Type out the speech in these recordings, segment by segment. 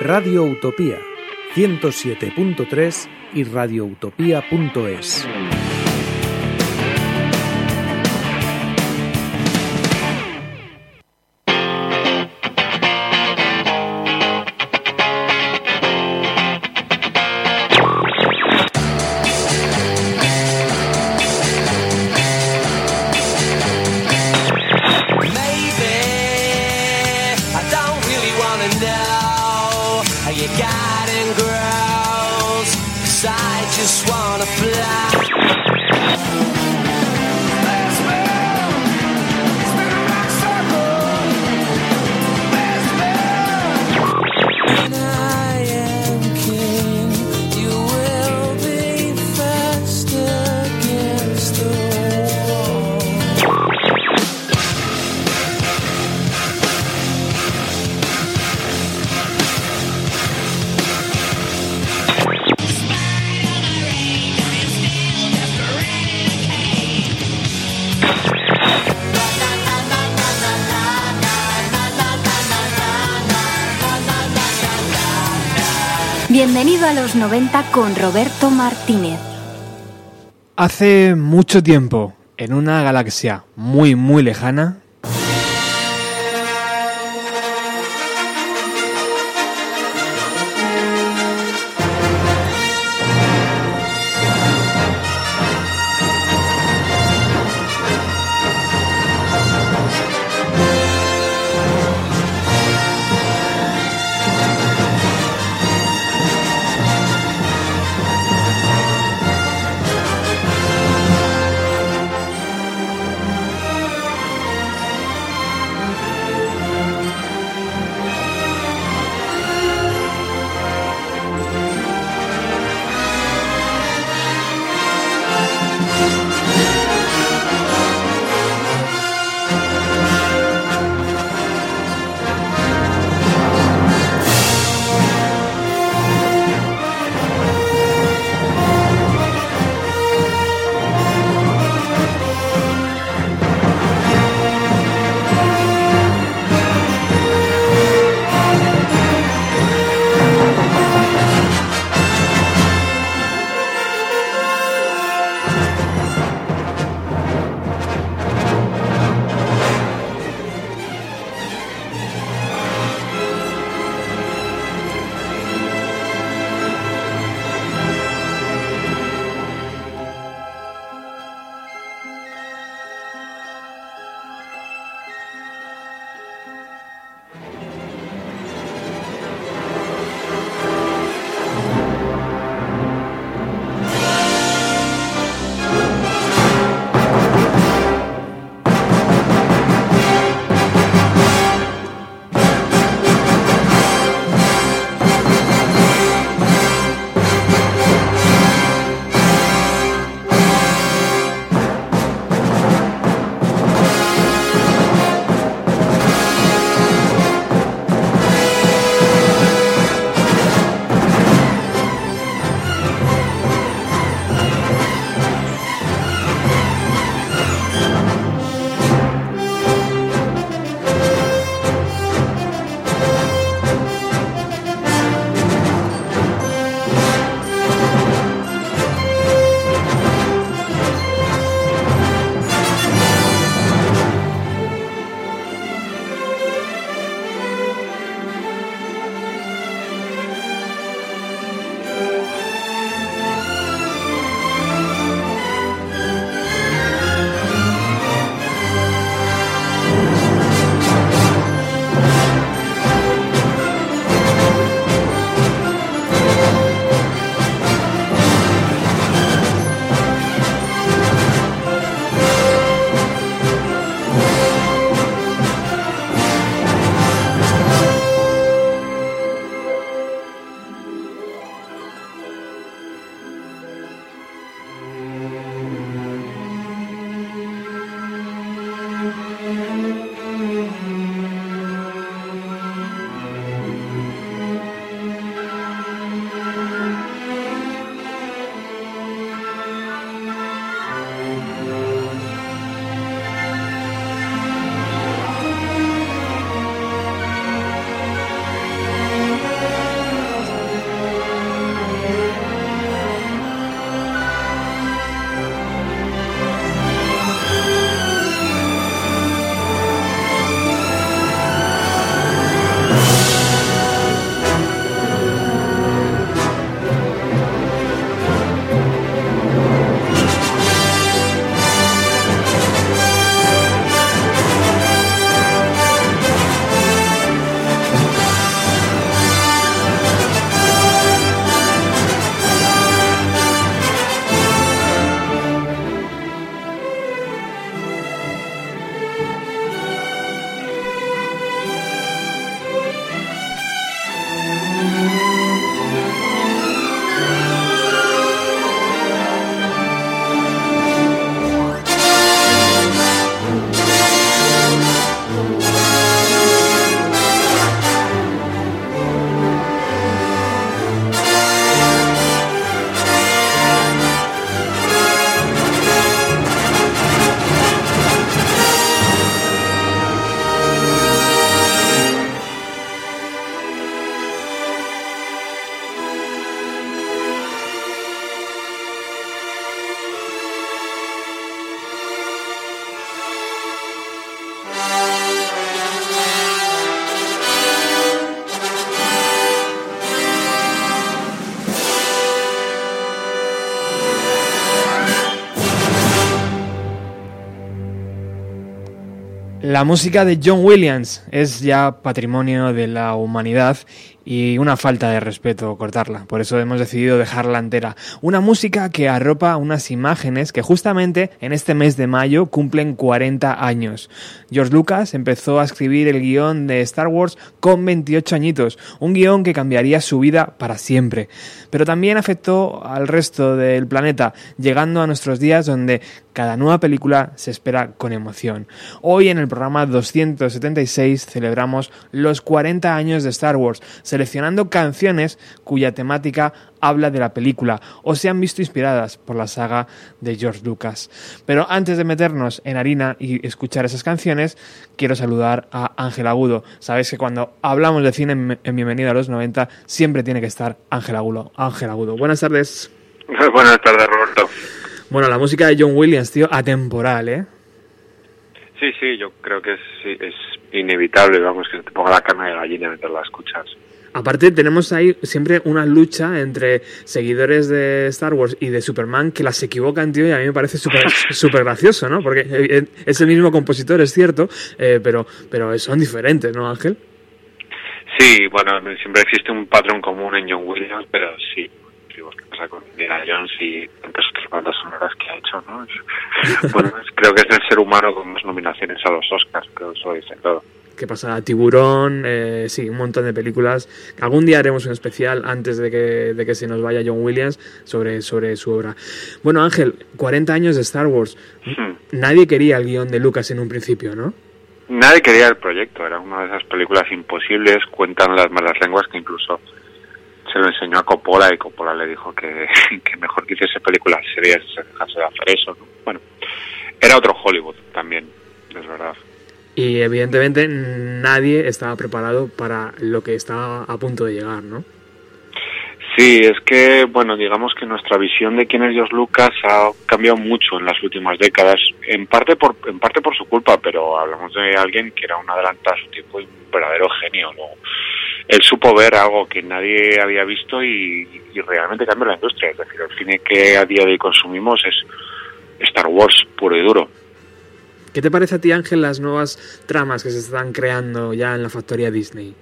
Radio Utopía 107.3 y radioutopía.es. con Roberto Martínez. Hace mucho tiempo, en una galaxia muy muy lejana, La música de John Williams es ya patrimonio de la humanidad y una falta de respeto cortarla. Por eso hemos decidido dejarla entera. Una música que arropa unas imágenes que justamente en este mes de mayo cumplen 40 años. George Lucas empezó a escribir el guion de Star Wars con 28 añitos, un guion que cambiaría su vida para siempre. Pero también afectó al resto del planeta, llegando a nuestros días donde cada nueva película se espera con emoción. Hoy en el programa 276 celebramos los 40 años de Star Wars, seleccionando canciones cuya temática habla de la película o se han visto inspiradas por la saga de George Lucas. Pero antes de meternos en harina y escuchar esas canciones, quiero saludar a Ángel Agudo. Sabéis que cuando hablamos de cine en en Bienvenido a los 90 siempre tiene que estar Ángel Agudo. Ángel Agudo, buenas tardes. Buenas tardes, Roberto. Bueno, la música de John Williams, tío, atemporal, ¿eh? Sí, sí, yo creo que es, inevitable, vamos, que te ponga la carne de gallina mientras la escuchas. Aparte, tenemos ahí siempre una lucha entre seguidores de Star Wars y de Superman que las equivocan, tío, y a mí me parece súper gracioso, ¿no? Porque eh, es el mismo compositor, es cierto, eh, pero, pero son diferentes, ¿no, Ángel? Sí, bueno, siempre existe un patrón común en John Williams, pero sí, digo, ¿qué pasa con Indiana Jones y tantas otras bandas sonoras que ha hecho, no? Bueno, creo que es el ser humano con más nominaciones a los Oscars, que eso lo dice todo. ¿Qué pasa? Tiburón, eh, sí, un montón de películas. Algún día haremos un especial antes de que, de que se nos vaya John Williams sobre, sobre su obra. Bueno, Ángel, 40 años de Star Wars. Hmm. Nadie quería el guion de Lucas en un principio, ¿no? Nadie quería el proyecto, era una de esas películas imposibles, cuentan las malas lenguas que incluso se lo enseñó a Coppola y Coppola le dijo que, que mejor que hiciese películas serias se dejase de hacer eso. ¿no? Bueno, era otro Hollywood también, es verdad. Y evidentemente nadie estaba preparado para lo que estaba a punto de llegar, ¿no? Sí, es que, bueno, digamos que nuestra visión de quién es George Lucas ha cambiado mucho en las últimas décadas, en parte por, en parte por su culpa, pero hablamos de alguien que era un adelantado a su tiempo y un verdadero genio. ¿no? Él supo ver algo que nadie había visto y, y realmente cambió la industria. Es decir, el cine que a día de hoy consumimos es Star Wars puro y duro. ¿Qué te parece a ti, Ángel, las nuevas tramas que se están creando ya en la factoría Disney?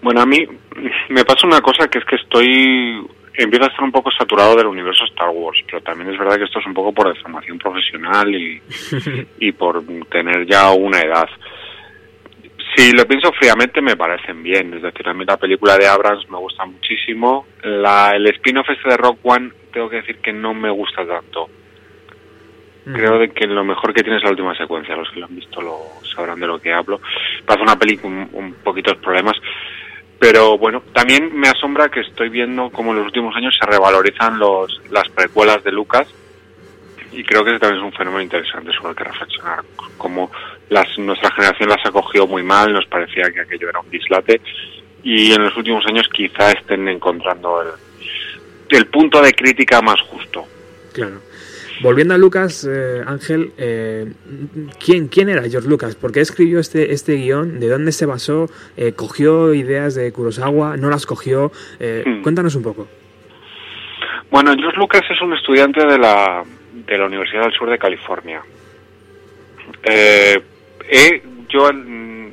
Bueno, a mí me pasa una cosa que es que estoy empiezo a estar un poco saturado del universo Star Wars, pero también es verdad que esto es un poco por deformación profesional y, y por tener ya una edad. Si lo pienso fríamente me parecen bien, es decir, a mí la película de Abrams me gusta muchísimo, la, el spin-off este de Rock One tengo que decir que no me gusta tanto. Creo de que lo mejor que tiene es la última secuencia. Los que lo han visto lo sabrán de lo que hablo. Pasa una película un, un poquitos problemas. Pero bueno, también me asombra que estoy viendo cómo en los últimos años se revalorizan los, las precuelas de Lucas. Y creo que ese también es un fenómeno interesante sobre el que reflexionar. Como las, nuestra generación las ha cogido muy mal, nos parecía que aquello era un dislate. Y en los últimos años quizá estén encontrando el, el punto de crítica más justo. Claro. Volviendo a Lucas, eh, Ángel, eh, ¿quién, ¿quién era George Lucas? ¿Por qué escribió este, este guion? ¿De dónde se basó? Eh, ¿Cogió ideas de Kurosawa? ¿No las cogió? Eh, Hmm. Cuéntanos un poco. Bueno, George Lucas es un estudiante de la, de la Universidad del Sur de California. Eh, he- yo, mm,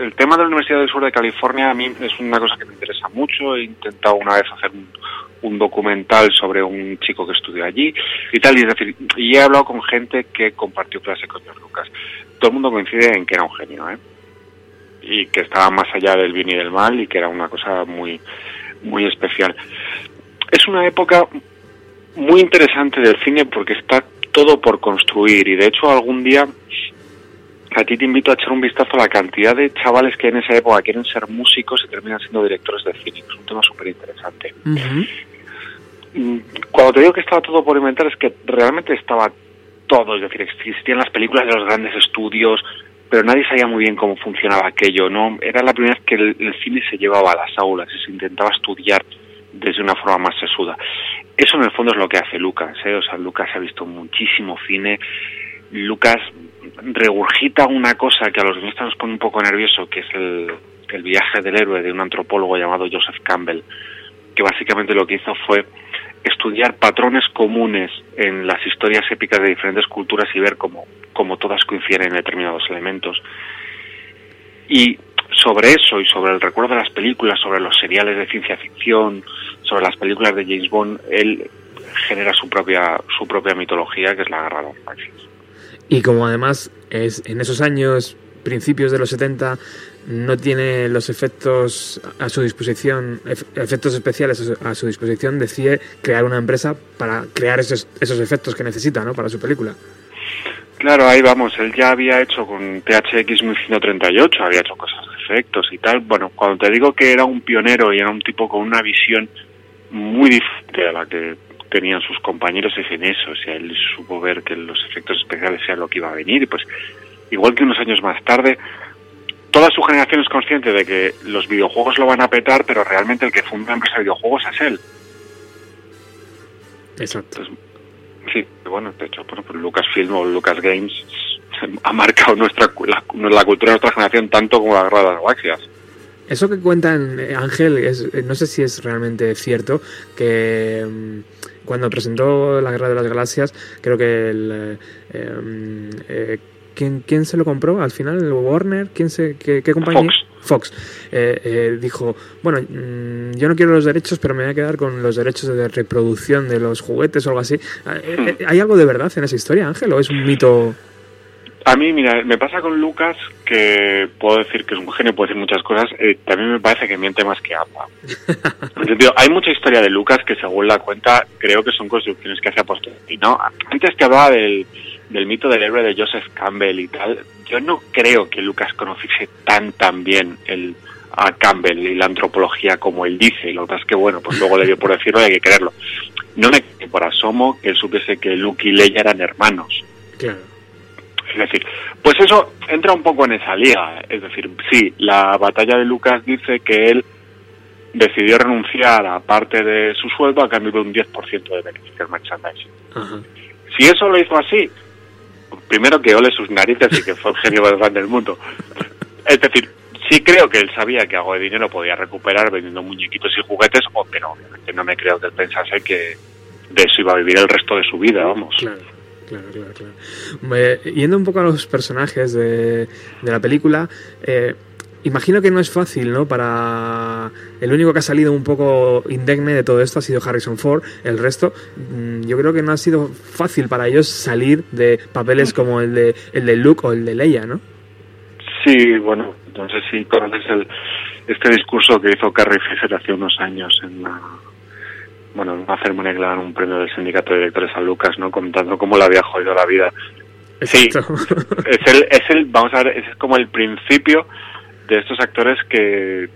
el tema de la Universidad del Sur de California a mí es una cosa que me interesa mucho. He intentado una vez hacer un, un documental sobre un chico que estudió allí y tal. Y, es decir, y he hablado con gente que compartió clase con George Lucas. Todo el mundo coincide en que era un genio, ¿eh? Y que estaba más allá del bien y del mal y que era una cosa muy, muy especial. Es una época muy interesante del cine porque está todo por construir y de hecho algún día a ti te invito a echar un vistazo a la cantidad de chavales que en esa época quieren ser músicos y terminan siendo directores de cine. Es un tema súper interesante. Mm, Cuando te digo que estaba todo por inventar es que realmente estaba todo, es decir, existían las películas de los grandes estudios, pero nadie sabía muy bien cómo funcionaba aquello, ¿no? Era la primera vez que el, el cine se llevaba a las aulas y se intentaba estudiar desde una forma más sesuda. Eso en el fondo es lo que hace Lucas, ¿eh? O sea, Lucas ha visto muchísimo cine. Lucas regurgita una cosa que a los guionistas nos pone un poco nervioso, que es el, el viaje del héroe de un antropólogo llamado Joseph Campbell. que básicamente lo que hizo fue estudiar patrones comunes en las historias épicas de diferentes culturas y ver cómo, todas coinciden en determinados elementos. Y sobre eso y sobre el recuerdo de las películas, sobre los seriales de ciencia ficción, sobre las películas de James Bond, él genera su propia su propia mitología que es la Guerra de las Galaxias. Y como además es en esos años, principios de los 70, no tiene los efectos a su disposición, ef- efectos especiales a su disposición, decide crear una empresa para crear esos, esos efectos que necesita, ¿no? Para su película. Claro, ahí vamos, él ya había hecho con THX 1138, había hecho cosas de efectos y tal. Bueno, cuando te digo que era un pionero y era un tipo con una visión muy diferente a la que tenían sus compañeros, es en eso, o sea, él supo ver que los efectos especiales eran lo que iba a venir y pues igual que unos años más tarde, toda su generación es consciente de que los videojuegos lo van a petar, pero realmente el que funda empresa de videojuegos es él. Exacto. Sí, bueno, de hecho, bueno, pues Lucasfilm o Lucas Games ha marcado nuestra la, la cultura de nuestra generación tanto como la Guerra de las Galaxias. Eso que cuentan eh, Ángel, es, eh, no sé si es realmente cierto, que mm, cuando presentó la Guerra de las Galaxias, creo que el... eh, em, eh, ¿quién, quién se lo compró al final? ¿Warner? ¿Quién se, qué, qué compañía? Fox. Fox. Eh, eh, dijo, bueno, mm, yo no quiero los derechos, pero me voy a quedar con los derechos de reproducción de los juguetes o algo así. Eh, eh, ¿Hay algo de verdad en esa historia, Ángel? ¿O es un mito? A mí, mira, me pasa con Lucas que puedo decir que es un genio, puedo decir muchas cosas, eh, también me parece que miente más que habla. En sentido, hay mucha historia de Lucas que según la cuenta creo que son construcciones que hace posteriori, ¿no? Antes que hablaba del, del mito del héroe de Joseph Campbell y tal, yo no creo que Lucas conociese tan tan bien el a Campbell y la antropología como él dice, y lo que pasa es que bueno, pues luego le dio por decirlo y hay que creerlo. No me por asomo que él supiese que Luke y Leia eran hermanos. Claro. Es decir, pues eso entra un poco en esa liga. Es decir, sí, la batalla de Lucas dice que él decidió renunciar a parte de su sueldo a cambio de un 10% de beneficios merchandising. Ajá. Si eso lo hizo así, primero que ole sus narices y que fue el genio más grande del mundo. Es decir, sí creo que él sabía que algo de dinero podía recuperar vendiendo muñequitos y juguetes, pero obviamente no me creo que él pensase que de eso iba a vivir el resto de su vida, vamos. Claro, claro, claro. claro. Yendo un poco a los personajes de, de la película, eh, imagino que no es fácil, ¿no? Para. El único que ha salido un poco indemne de todo esto ha sido Harrison Ford. El resto, mm, yo creo que no ha sido fácil para ellos salir de papeles como el de, el de Luke o el de Leia, ¿no? Sí, bueno, entonces sí conoces el, este discurso que hizo Carrie Fisher hace unos años en una, bueno, en una ceremonia que le dan un premio del sindicato de directores a Lucas, ¿no? Contando cómo le había jodido la vida. Sí, es el, es el, vamos a ver, es como el principio de estos actores que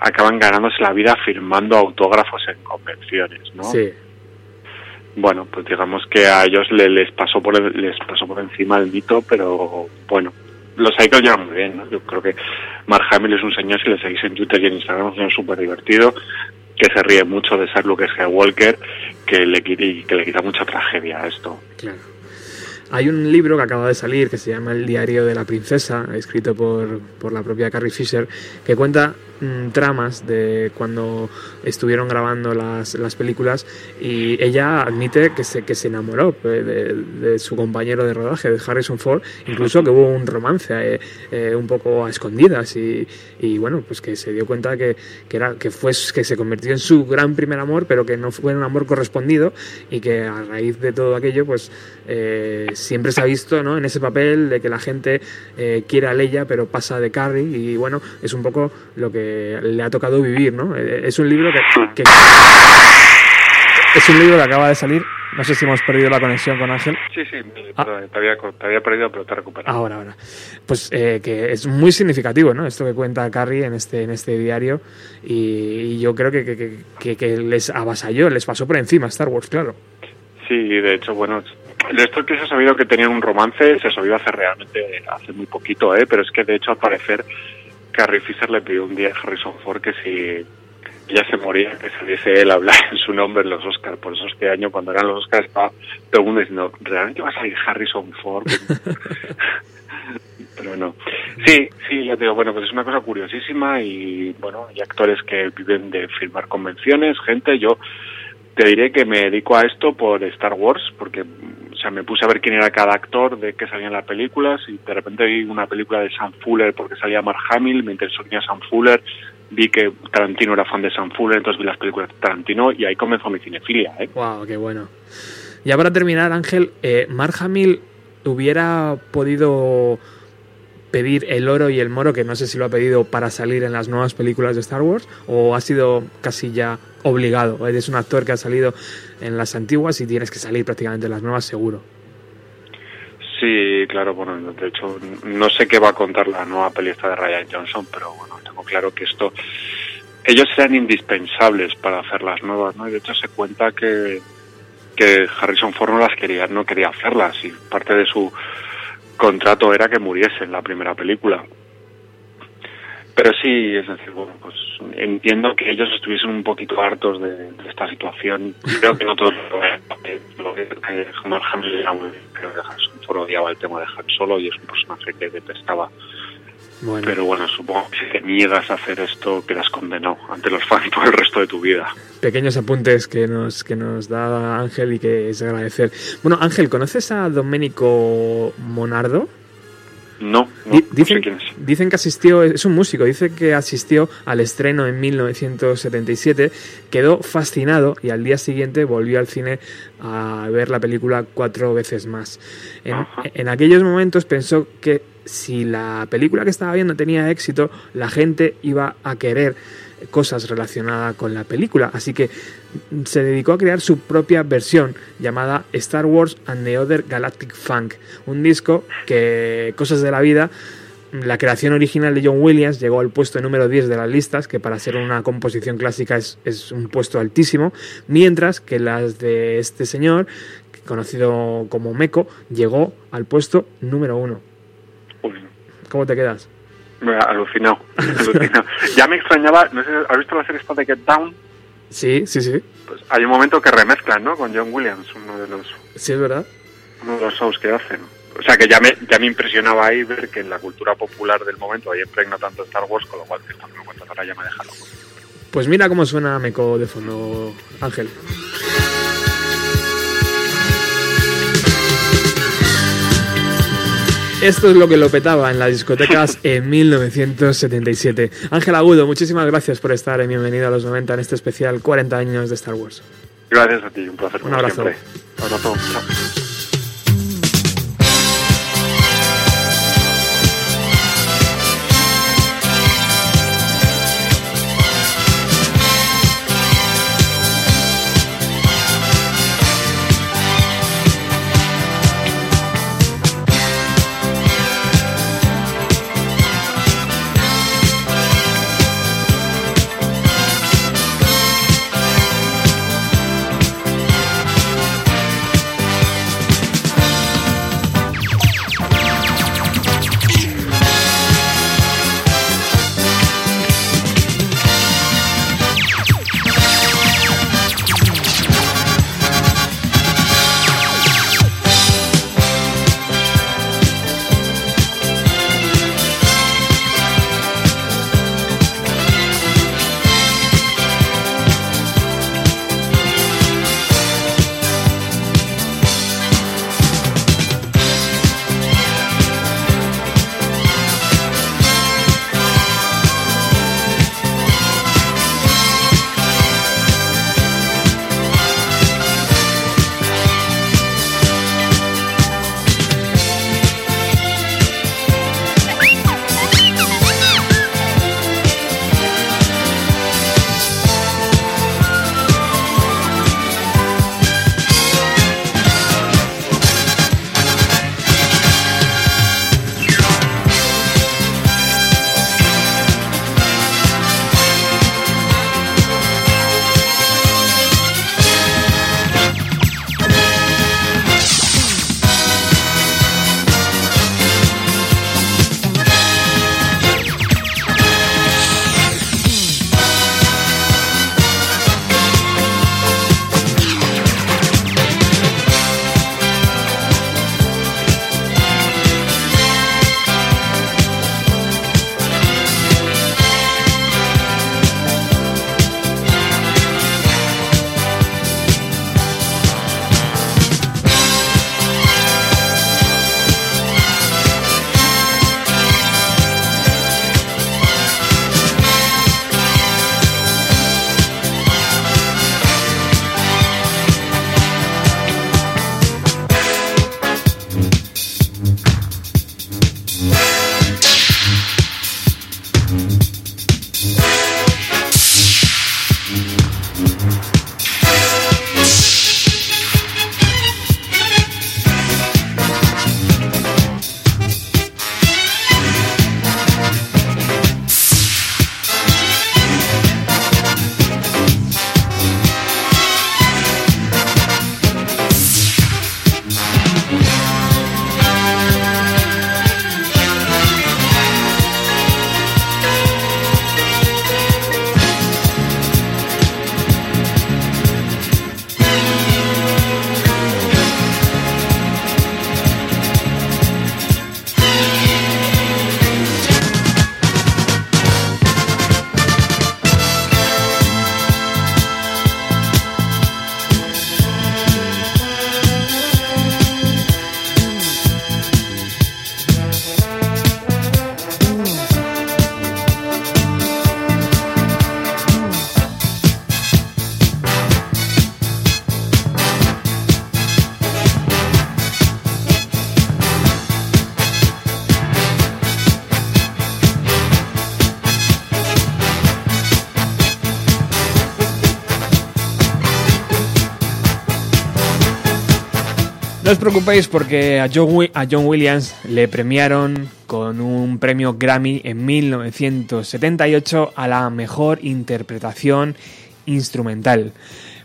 acaban ganándose la vida firmando autógrafos en convenciones, ¿no? Sí. Bueno, pues digamos que a ellos le- les pasó por el- les pasó por encima el mito, pero bueno, los hay que lo llevan muy bien, ¿no? Yo creo que Mark Hamill es un señor, si le seguís en Twitter y en Instagram, es un señor súper divertido, que se ríe mucho de ser Luke Skywalker, que le, que le quita mucha tragedia a esto. Claro. Hay un libro que acaba de salir que se llama El diario de la princesa, escrito por, por la propia Carrie Fisher, que cuenta tramas de cuando estuvieron grabando las, las películas y ella admite que se, que se enamoró eh, de, su compañero de rodaje, de Harrison Ford, incluso que hubo un romance eh, eh, un poco a escondidas y, y, bueno, pues que se dio cuenta que, que, fue, que se convirtió en su gran primer amor, pero que no fue un amor correspondido y que a raíz de todo aquello, pues siempre se ha visto ¿no? en ese papel de que la gente quiere a Leia, pero pasa de Carrie y bueno, es un poco lo que le ha tocado vivir, ¿no? Eh, Es un libro que, que- es un libro que acaba de salir. No sé si hemos perdido la conexión con Ángel. Sí, sí, Ah. te, había, te había perdido, pero te he recuperado. Ahora, ahora. Pues eh, que es muy significativo, ¿no? Esto que cuenta Carrie en este, en este diario. Y, y yo creo que, que, que- que- les avasalló, les pasó por encima Star Wars, claro. Sí, de hecho, bueno, de esto que se ha sabido que tenían un romance, se sabido hace realmente hace muy poquito, ¿eh? Pero es que de hecho, al parecer, Carrie Fisher le pidió un día a Harrison Ford que si ella se moría, que saliese él a hablar en su nombre en los Oscars. Por eso este año, cuando eran los Oscars, estaba todo el mundo diciendo, ¿realmente va a salir Harrison Ford? pero no. Sí, sí, ya te digo, bueno, pues es una cosa curiosísima y bueno, hay actores que viven de filmar convenciones, gente, yo te diré que me dedico a esto por Star Wars, porque o sea, me puse a ver quién era cada actor de que salían las películas y de repente vi una película de Sam Fuller porque salía Mark Hamill, me interesó quién era Sam Fuller, vi que Tarantino era fan de Sam Fuller, entonces vi las películas de Tarantino y ahí comenzó mi cinefilia, ¿eh? Qué bueno. Ya para terminar, Ángel, eh, Mark Hamill hubiera podido pedir el oro y el moro, que no sé si lo ha pedido para salir en las nuevas películas de Star Wars, o ha sido casi ya obligado. Eres un actor que ha salido en las antiguas y tienes que salir prácticamente en las nuevas seguro. Sí, claro, bueno, de hecho, no sé qué va a contar la nueva peli esta de Ryan Johnson, pero bueno, tengo claro que esto, ellos eran indispensables para hacer las nuevas, ¿no? Y de hecho se cuenta que, que Harrison Ford no las quería, no quería hacerlas y parte de su contrato era que muriese en la primera película. Pero sí, es decir, bueno, pues entiendo que ellos estuviesen un poquito hartos de, esta situación. Creo que no todos lo que Mark Hamill era muy creo que Ford odiaba el tema de Han Solo y es un personaje que detestaba. Bueno, Pero bueno, supongo que si te niegas a hacer esto, quedas condenado ante los fans por el resto de tu vida. pequeños apuntes que nos, que nos da Ángel y que es agradecer. Bueno, Ángel, ¿conoces a Domenico Monardo? No, no, Di- no dicen, sé quién es. dicen que asistió, es un músico, dice que asistió al estreno en 1977, quedó fascinado y al día siguiente volvió al cine a ver la película cuatro veces más. En, en aquellos momentos pensó que si la película que estaba viendo tenía éxito, la gente iba a querer cosas relacionadas con la película, así que se dedicó a crear su propia versión llamada Star Wars and the Other Galactic Funk, un disco que cosas de la vida la creación original de John Williams llegó al puesto número 10 de las listas, que para ser una composición clásica es, es un puesto altísimo, mientras que las de este señor, conocido como Meco, llegó al puesto número 1. Uy, ¿Cómo te quedas? me ha alucinado, alucinado. Ya me extrañaba, no sé, ¿has visto la serie esta de Get Down? Sí, sí, sí, Pues hay un momento que remezclan, ¿no? Con John Williams, uno de los, sí es verdad. uno de los shows que hacen. O sea que ya me, ya me impresionaba ahí ver que en la cultura popular del momento ahí impregna tanto Star Wars, con lo cual esto que me cuentas ahora ya me deja loco. Pues mira cómo suena Meco de fondo, Ángel. Esto es lo que lo petaba en las discotecas en 1977. Ángel Agudo, muchísimas gracias por estar en Bienvenido a los 90 en este especial 40 años de Star Wars. Gracias a ti, un placer Un abrazo. siempre. Abrazo. Chao. No os preocupéis porque a John, Williams le premiaron con un premio Grammy en 1978 a la mejor interpretación instrumental.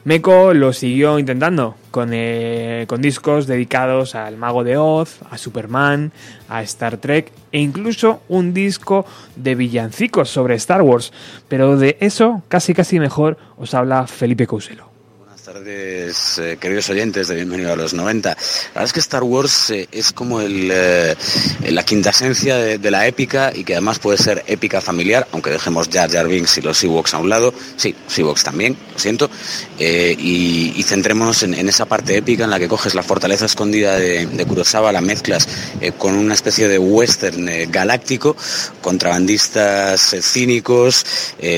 Meco lo siguió intentando con, eh, con discos dedicados al Mago de Oz, a Superman, a Star Trek e incluso un disco de villancicos sobre Star Wars. Pero de eso casi casi mejor os habla Felipe Couselo. Buenas tardes, eh, queridos oyentes de Bienvenido a los 90. La verdad es que Star Wars eh, es como eh, la quinta esencia de, de la épica y que además puede ser épica familiar, aunque dejemos Jar Jar Binks y los Ewoks a un lado. Sí, Ewoks también, lo siento. Y, y centrémonos en, esa parte épica en la que coges la fortaleza escondida de, de la mezclas con una especie de western galáctico, contrabandistas cínicos,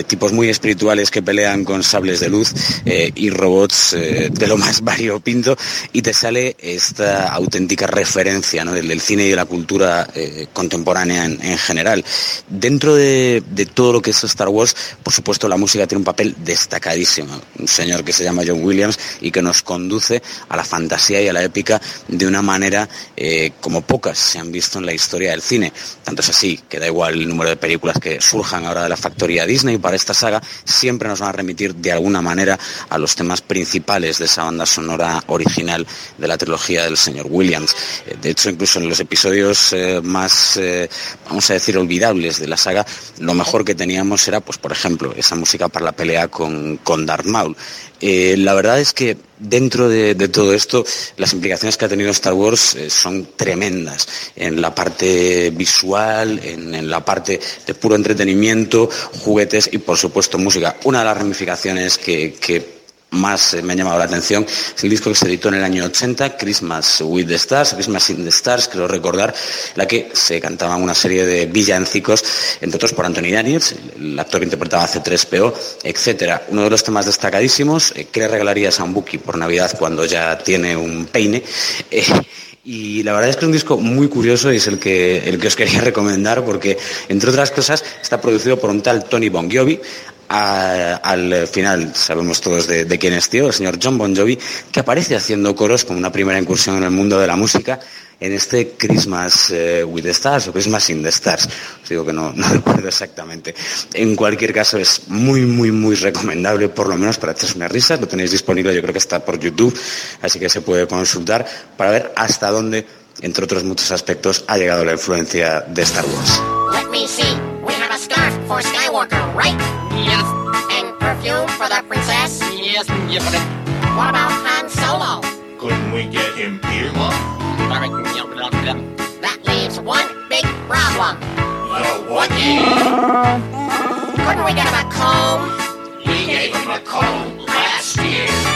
tipos muy espirituales que pelean con sables de luz y robots eh, de lo más variopinto y te sale esta auténtica referencia ¿no? del, del cine y de la cultura eh, contemporánea en, en general. Dentro de, de todo lo que es Star Wars, por supuesto la música tiene un papel destacadísimo. Un señor que se llama John Williams y que nos conduce a la fantasía y a la épica de una manera eh, como pocas se han visto en la historia del cine. Tanto es así que da igual el número de películas que surjan ahora de la factoría Disney para esta saga, siempre nos van a remitir de alguna manera a los temas principales de esa banda sonora original de la trilogía del señor Williams. Eh, De hecho, incluso en los episodios eh, más, eh, vamos a decir, olvidables de la saga, lo mejor que teníamos era, pues, por ejemplo, esa música para la pelea con, con Darth Maul. La verdad es que dentro de, todo esto, las implicaciones que ha tenido Star Wars son tremendas en la parte visual, en, la parte de puro entretenimiento, juguetes y, por supuesto, música. Una de las ramificaciones que más eh, me ha llamado la atención es el disco que se editó en el año 80, Christmas with the Stars, Christmas in the Stars, creo recordar, la que se cantaban una serie de villancicos, entre otros por Anthony Daniels, el actor que interpretaba C3PO, etcétera. Uno de los temas destacadísimos, eh, ¿qué le regalarías a un Buki por Navidad cuando ya tiene un peine? Eh, y la verdad es que es un disco muy curioso y es el que, el que os quería recomendar porque, entre otras cosas, está producido por un tal Tony Bon Jovi. Al final sabemos todos de, quién es tío, el señor John Bon Jovi, que aparece haciendo coros como una primera incursión en el mundo de la música en este Christmas eh, with the Stars o Christmas in the Stars. Os digo que no, recuerdo exactamente. En cualquier caso es muy, muy, muy recomendable, por lo menos para echarse una risa. Lo tenéis disponible, yo creo que está por YouTube, así que se puede consultar para ver hasta dónde, entre otros muchos aspectos, ha llegado la influencia de Star Wars. Yes. And perfume for the princess? Yes, yes. What about Han Solo? Couldn't we get him here? That leaves one big problem. The what? Couldn't we get him a comb? We gave him a comb last year.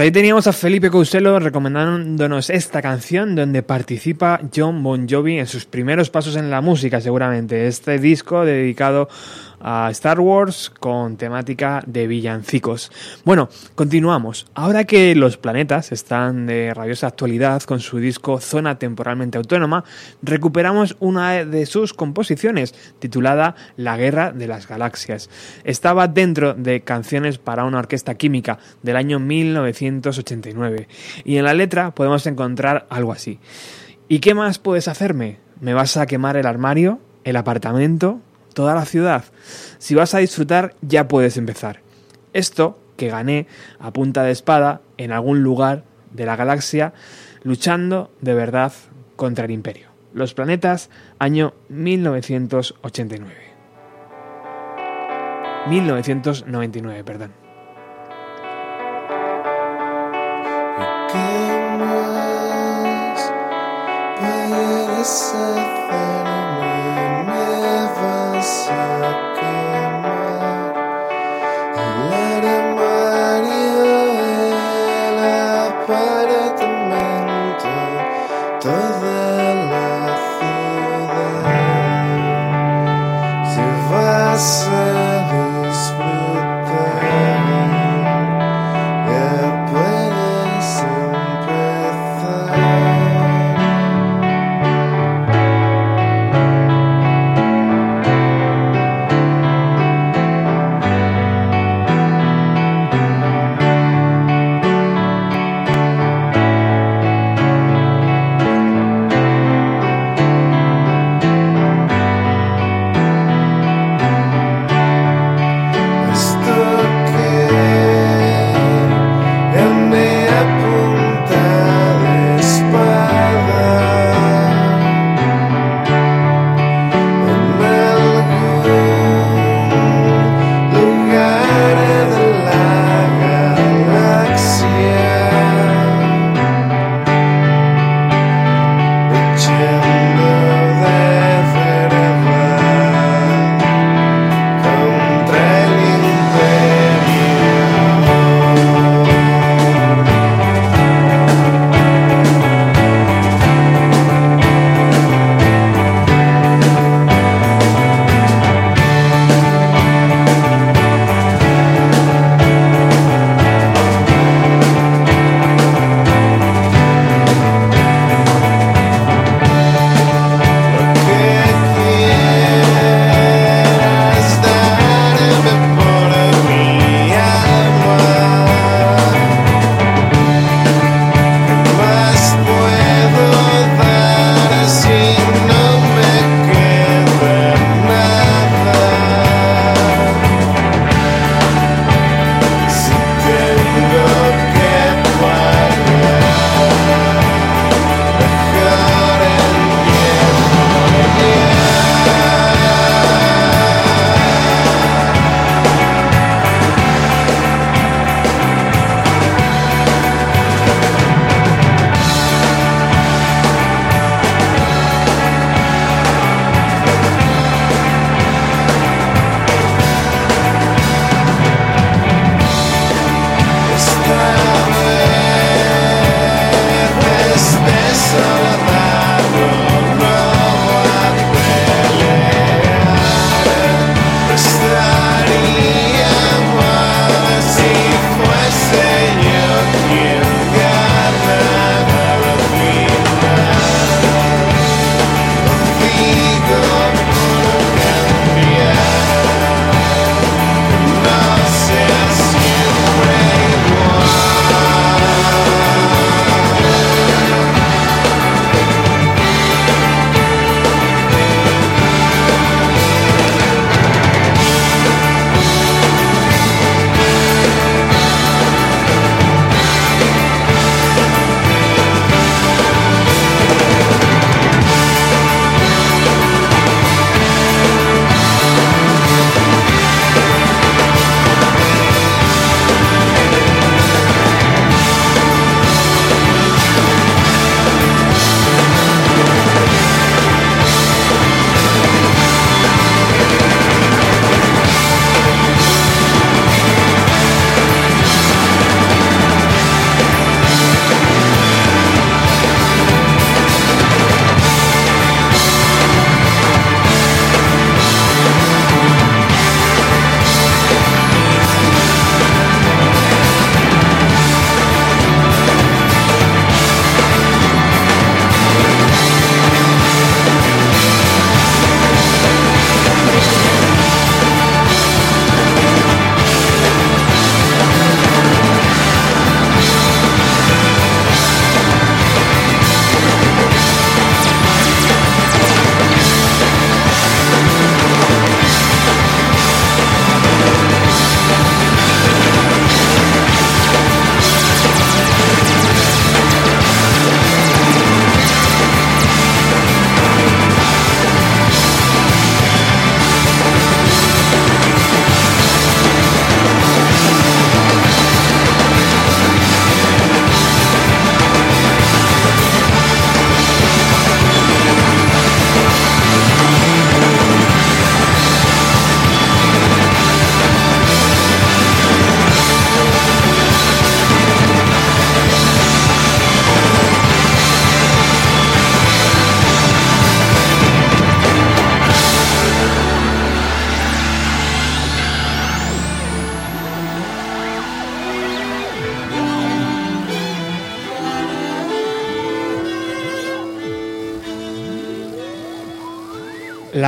Pues ahí teníamos a Felipe Couselo recomendándonos esta canción donde participa John Bon Jovi en sus primeros pasos en la música, seguramente. Este disco dedicado a Star Wars con temática de villancicos. Bueno, continuamos. Ahora que los planetas están de rabiosa actualidad con su disco Zona Temporalmente Autónoma, recuperamos una de sus composiciones titulada La Guerra de las Galaxias. Estaba dentro de Canciones para una Orquesta Química del año 1989 y en la letra podemos encontrar algo así. ¿Y qué más puedes hacerme? ¿Me vas a quemar el armario? ¿El apartamento? ¿Toda la ciudad? Si vas a disfrutar, ya puedes empezar. Esto que gané a punta de espada en algún lugar de la galaxia, luchando de verdad contra el imperio. Los planetas, año 1989. 1999, perdón. Puede hacerme Si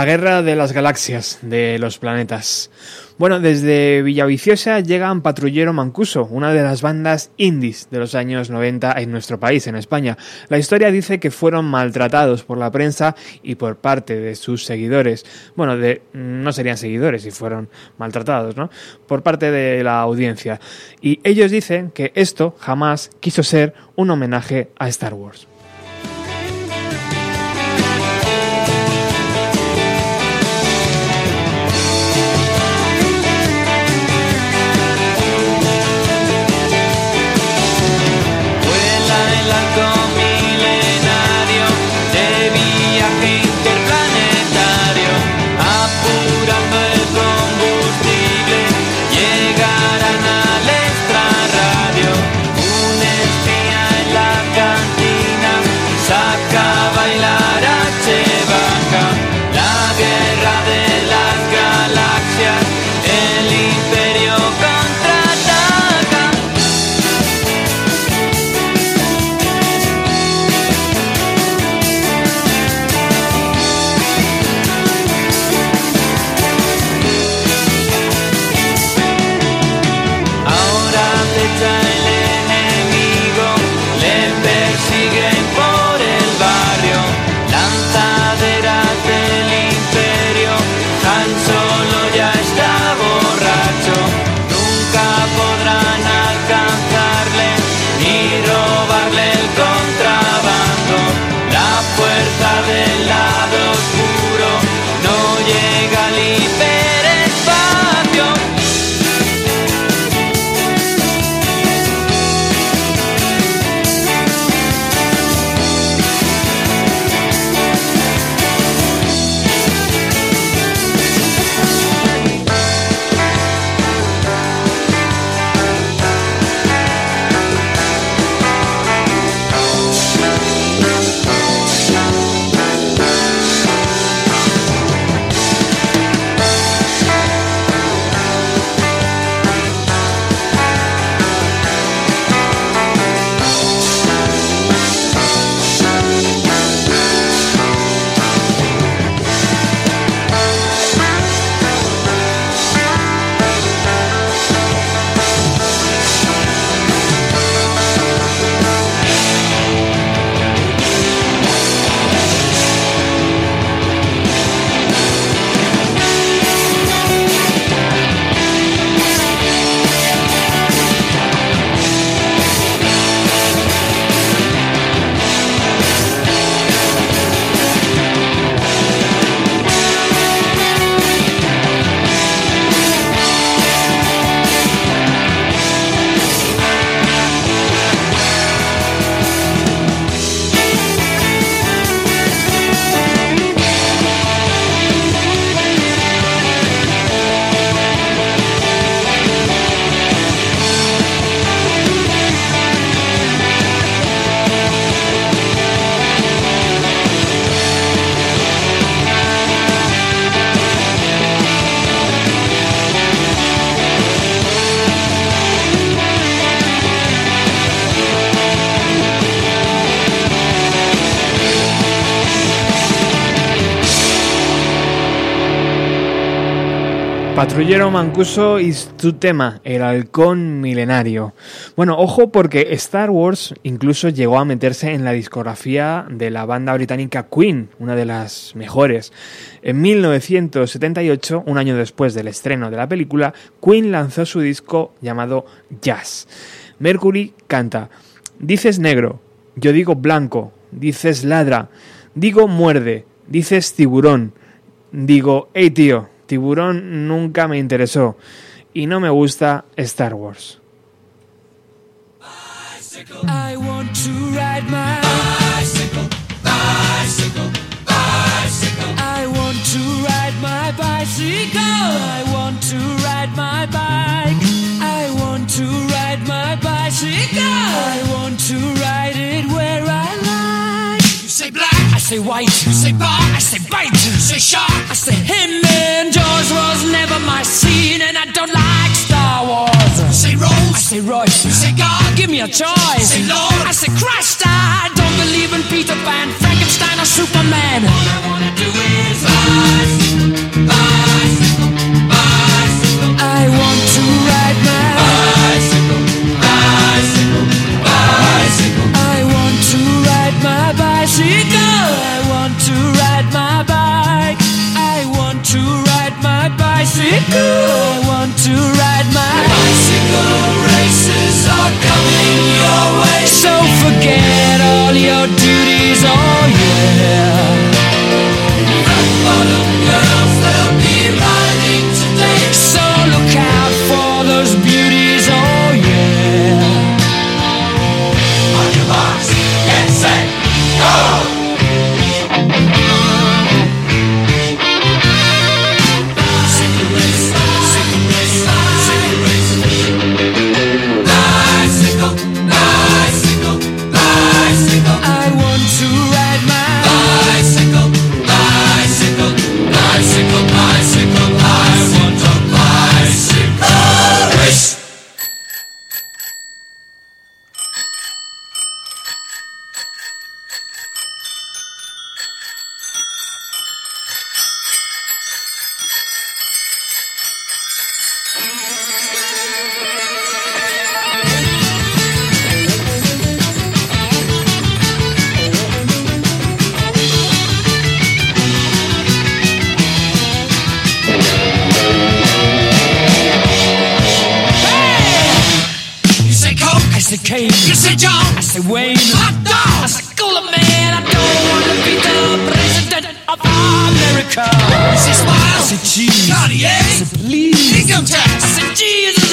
La guerra de las galaxias, de los planetas. Bueno, desde Villaviciosa llegan Patrullero Mancuso, una de las bandas indies de los años 90 en nuestro país, en España. La historia dice que fueron maltratados por la prensa y por parte de sus seguidores. Bueno, de, no serían seguidores si fueron maltratados, ¿no? Por parte de la audiencia. Y ellos dicen que esto jamás quiso ser un homenaje a Star Wars. Patrullero Mancuso y tu tema, el halcón milenario. Bueno, ojo porque Star Wars incluso llegó a meterse en la discografía de la banda británica Queen, una de las mejores. En 1978, un año después del estreno de la película, Queen lanzó su disco llamado Jazz. Mercury canta, dices negro, yo digo blanco, dices ladra, digo muerde, dices tiburón, digo, hey tío, tiburón nunca me interesó y no me gusta Star Wars. I want to ride my bicycle. I want to ride my bicycle. I want to ride my bike. I want to ride my bicycle. I want to ride it where I like. Say white. You say bar, I say bite. You say shark, I say him. And Jaws was never my scene, and I don't like Star Wars. You say Rose, I say Royce. You say God, give me a choice. Say Lord, I say Christ. I don't believe in Peter Pan, Frankenstein, or Superman. All I wanna do is Bicycle, I want to ride my bike. I want to ride my bicycle. I want to ride my bicycle. Races are coming your way. So forget all your duties. Oh yeah.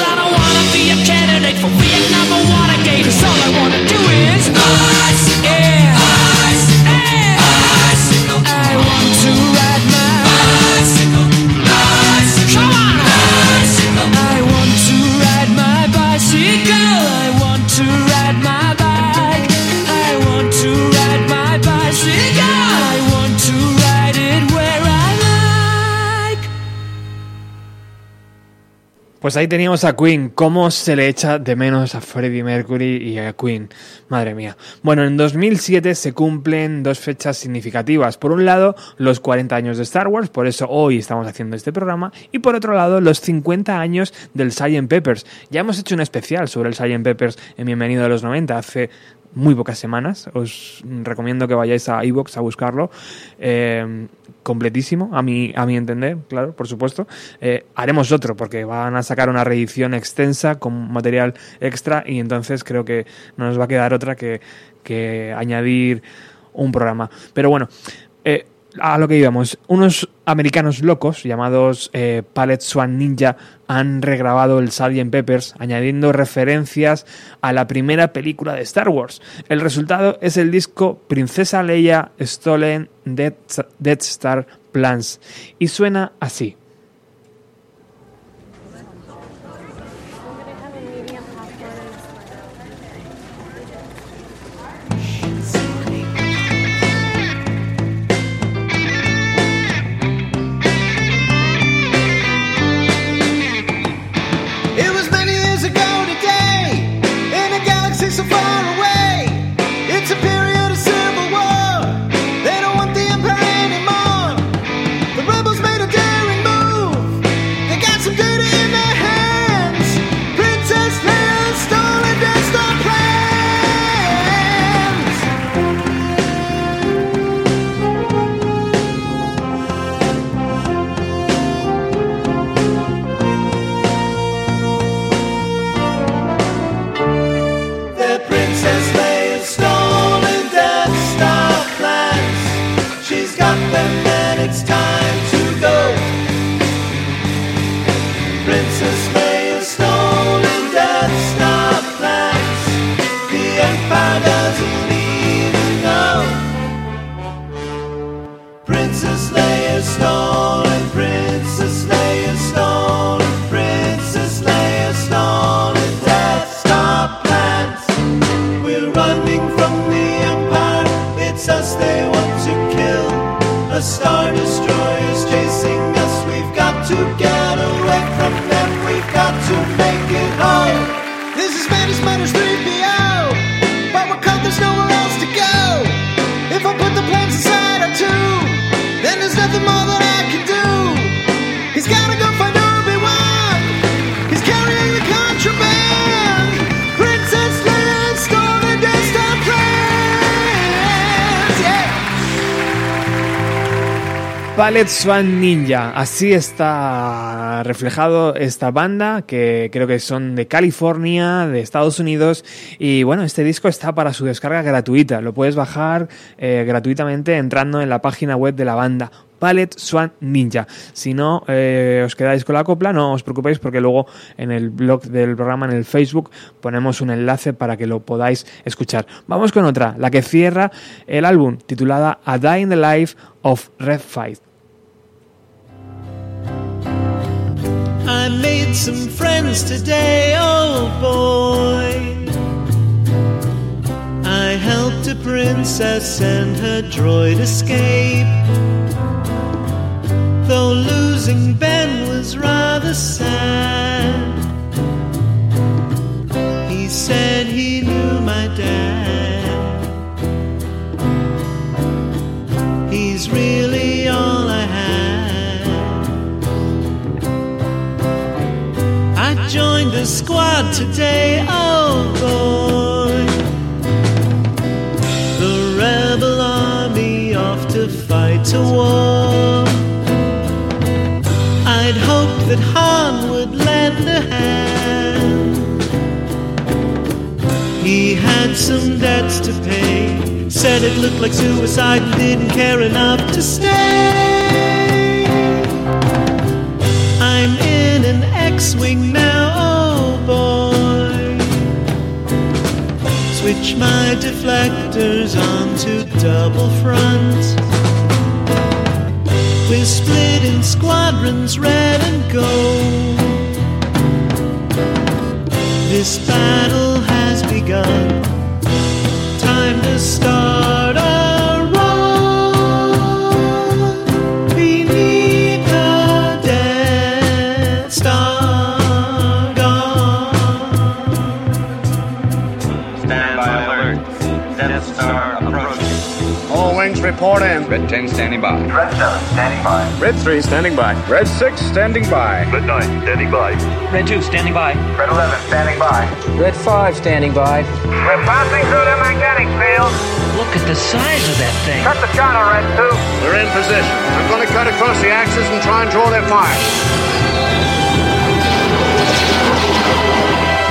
I don't want to be a candidate for Vietnam Pues ahí teníamos a Queen. ¿Cómo se le echa de menos a Freddie Mercury y a Queen? Madre mía. Bueno, en 2007 se cumplen dos fechas significativas. Por un lado, los 40 años de Star Wars, por eso hoy estamos haciendo este programa. Y por otro lado, los 50 años del Sgt. Peppers. Ya hemos hecho un especial sobre el Sgt. Peppers en Bienvenido a los 90 hace muy pocas semanas. Os recomiendo que vayáis a iVoox a buscarlo. Eh, completísimo, a mi, a mi entender, claro, por supuesto. Eh, haremos otro, porque van a sacar una reedición extensa con material extra y entonces creo que no nos va a quedar otra que, que añadir un programa. Pero bueno, eh, a lo que íbamos, unos americanos locos llamados eh, Palette Swan Ninja han regrabado el Sgt. Peppers añadiendo referencias a la primera película de Star Wars. El resultado es el disco Princesa Leia Stolen Death, Death Star Plans y suena así. remember Palette Swan Ninja, así está reflejado esta banda que creo que son de California, de Estados Unidos y bueno, este disco está para su descarga gratuita, lo puedes bajar eh, gratuitamente entrando en la página web de la banda Palette Swan Ninja. Si no eh, os quedáis con la copla, no os preocupéis porque luego en el blog del programa, en el Facebook, ponemos un enlace para que lo podáis escuchar. Vamos con otra, la que cierra el álbum, titulada A Day in the Life of Red Fight. I made some friends today, oh boy. I helped a princess and her droid escape. Though losing Ben was rather sad. He said he knew my dad. He's really joined the squad today, oh boy. The rebel army off to fight a war. I'd hoped that Han would lend a hand. He had some debts to pay. Said it looked like suicide and didn't care enough to stay. I'm in an X-wing now, Switch my deflectors onto double front. We're split in squadrons, red and gold. This battle report in. Red 10 standing by. Red 7 standing by. Red 3 standing by. Red 6 standing by. Red 9 standing by. Red 2 standing by. Red 11 standing by. Red 5 standing by. We're passing through the magnetic field. Look at the size of that thing. Cut the shot on Red 2. We're in position. I'm going to cut across the axis and try and draw their fire.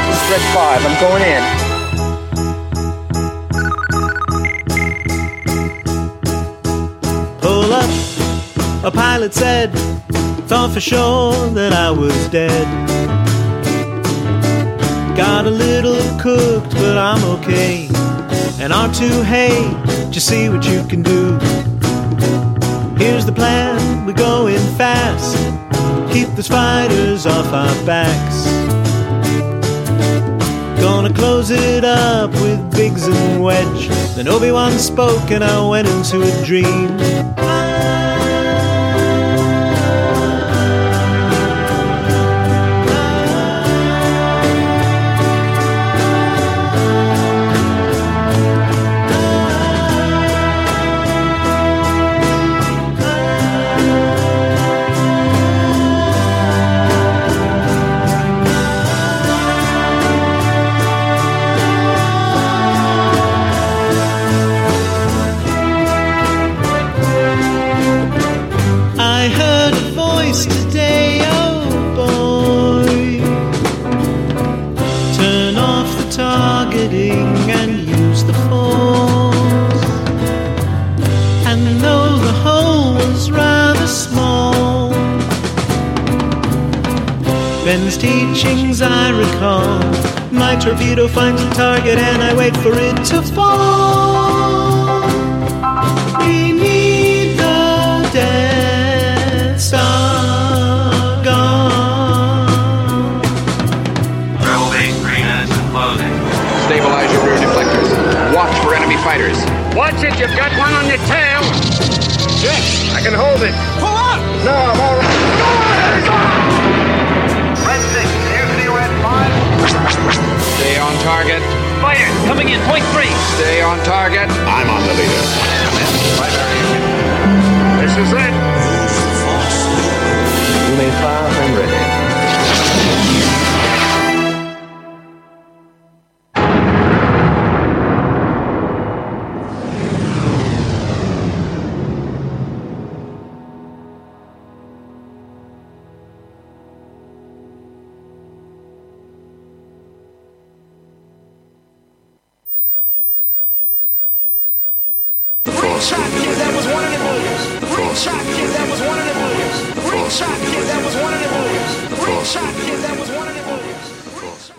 This Red 5. I'm going in. A pilot said, thought for sure that I was dead. Got a little cooked, but I'm okay. And R2, hey, just see what you can do. Here's the plan, we're going fast. Keep the spiders off our backs. Gonna close it up with Biggs and Wedge. Then Obi-Wan spoke and I went into a dream. Fire coming in, point three. Stay on target. I'm on the leader. This is it. You made 500.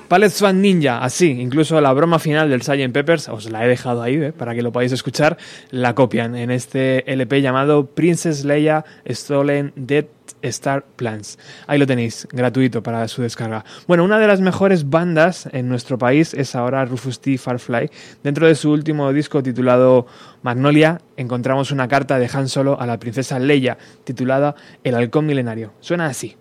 Palette Swan Ninja, así, incluso la broma final del Sgt. Peppers, os la he dejado ahí ¿eh? para que lo podáis escuchar, la copian en este LP llamado Princess Leia Stolen Dead Star Plans. Ahí lo tenéis, gratuito para su descarga. Bueno, una de las mejores bandas en nuestro país es ahora Rufus T. Farfly. Dentro de su último disco titulado Magnolia, encontramos una carta de Han Solo a la princesa Leia, titulada El Halcón Milenario. Suena así.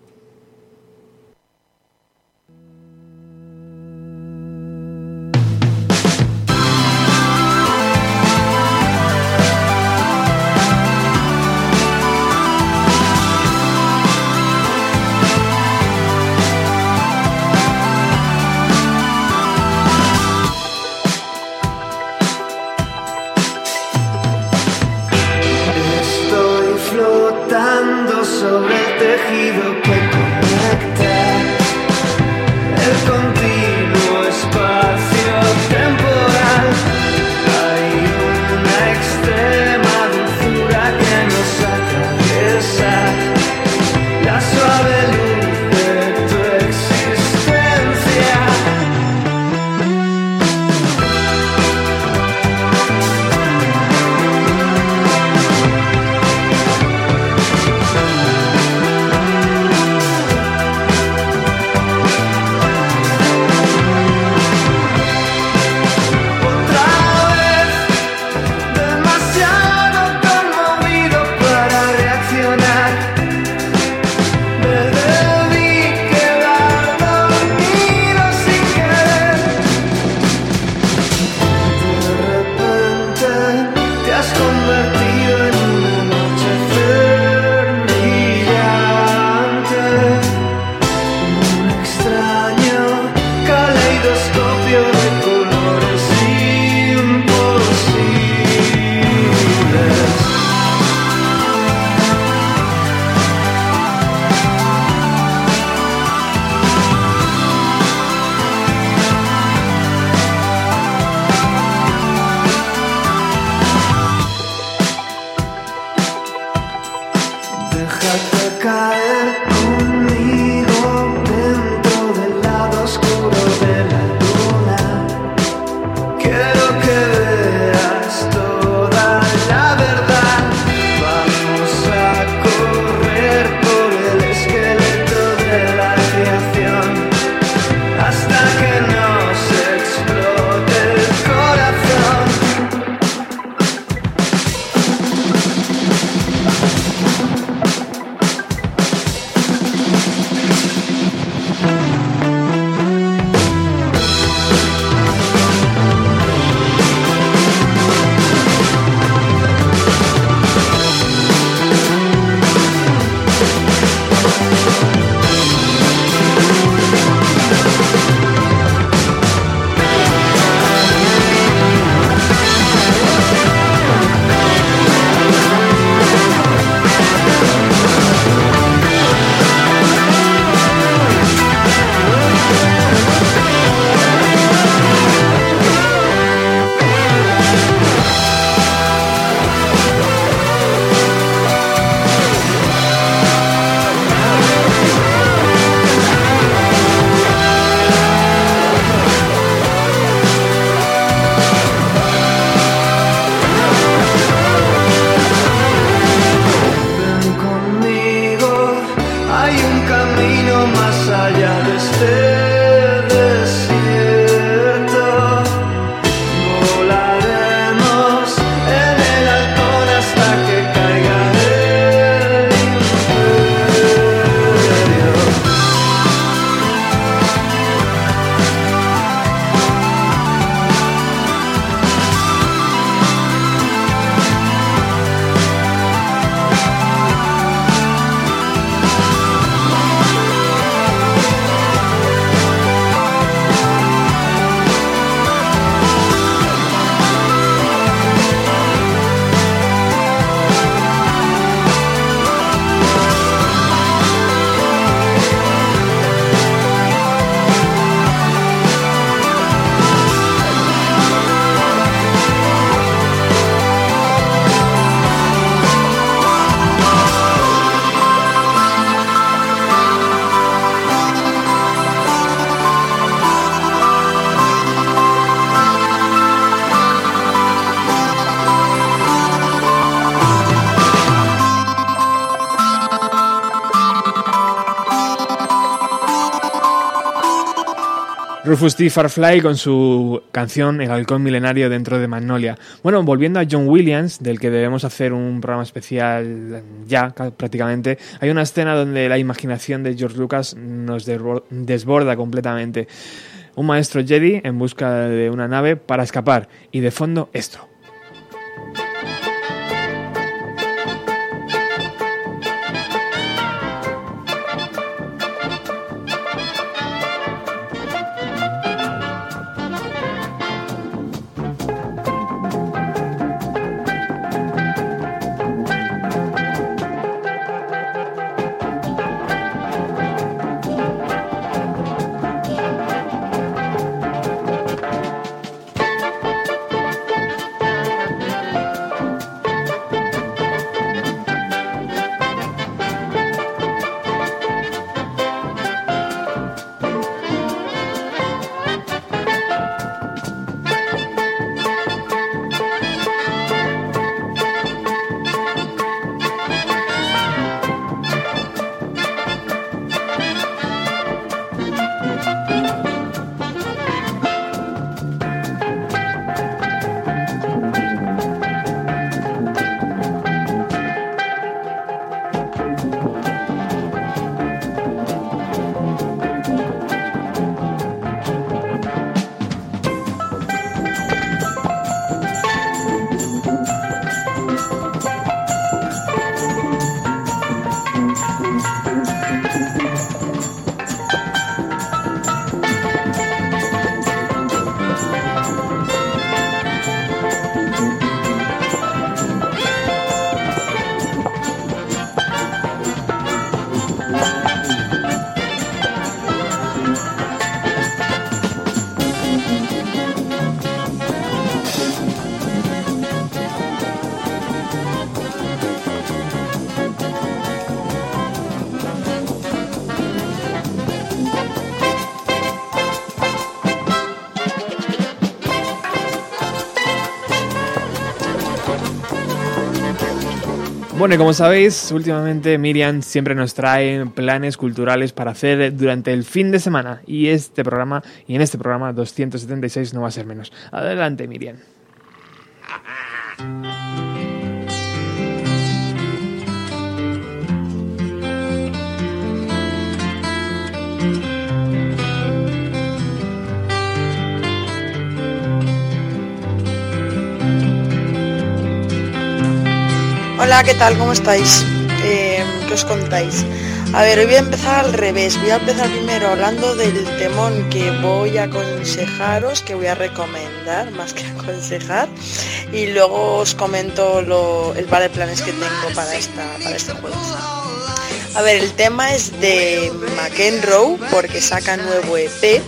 Rufus T. Farfly con su canción El halcón milenario dentro de Magnolia. Bueno, volviendo a John Williams, del que debemos hacer un programa especial ya ca- prácticamente, hay una escena donde la imaginación de George Lucas nos desborda completamente. Un maestro Jedi en busca de una nave para escapar y de fondo esto. Bueno, y como sabéis, últimamente Miriam siempre nos trae planes culturales para hacer durante el fin de semana. Y este programa, y en este programa 276 no va a ser menos. Adelante, Miriam. Hola, ¿qué tal? ¿Cómo estáis? Eh, ¿Qué os contáis? A ver, hoy voy a empezar al revés. Voy a empezar primero hablando del temón que voy a aconsejaros, que voy a recomendar más que aconsejar. Y luego os comento el par de planes que tengo para, esta, para este jueves. A ver, el tema es de McEnroe porque saca nuevo EP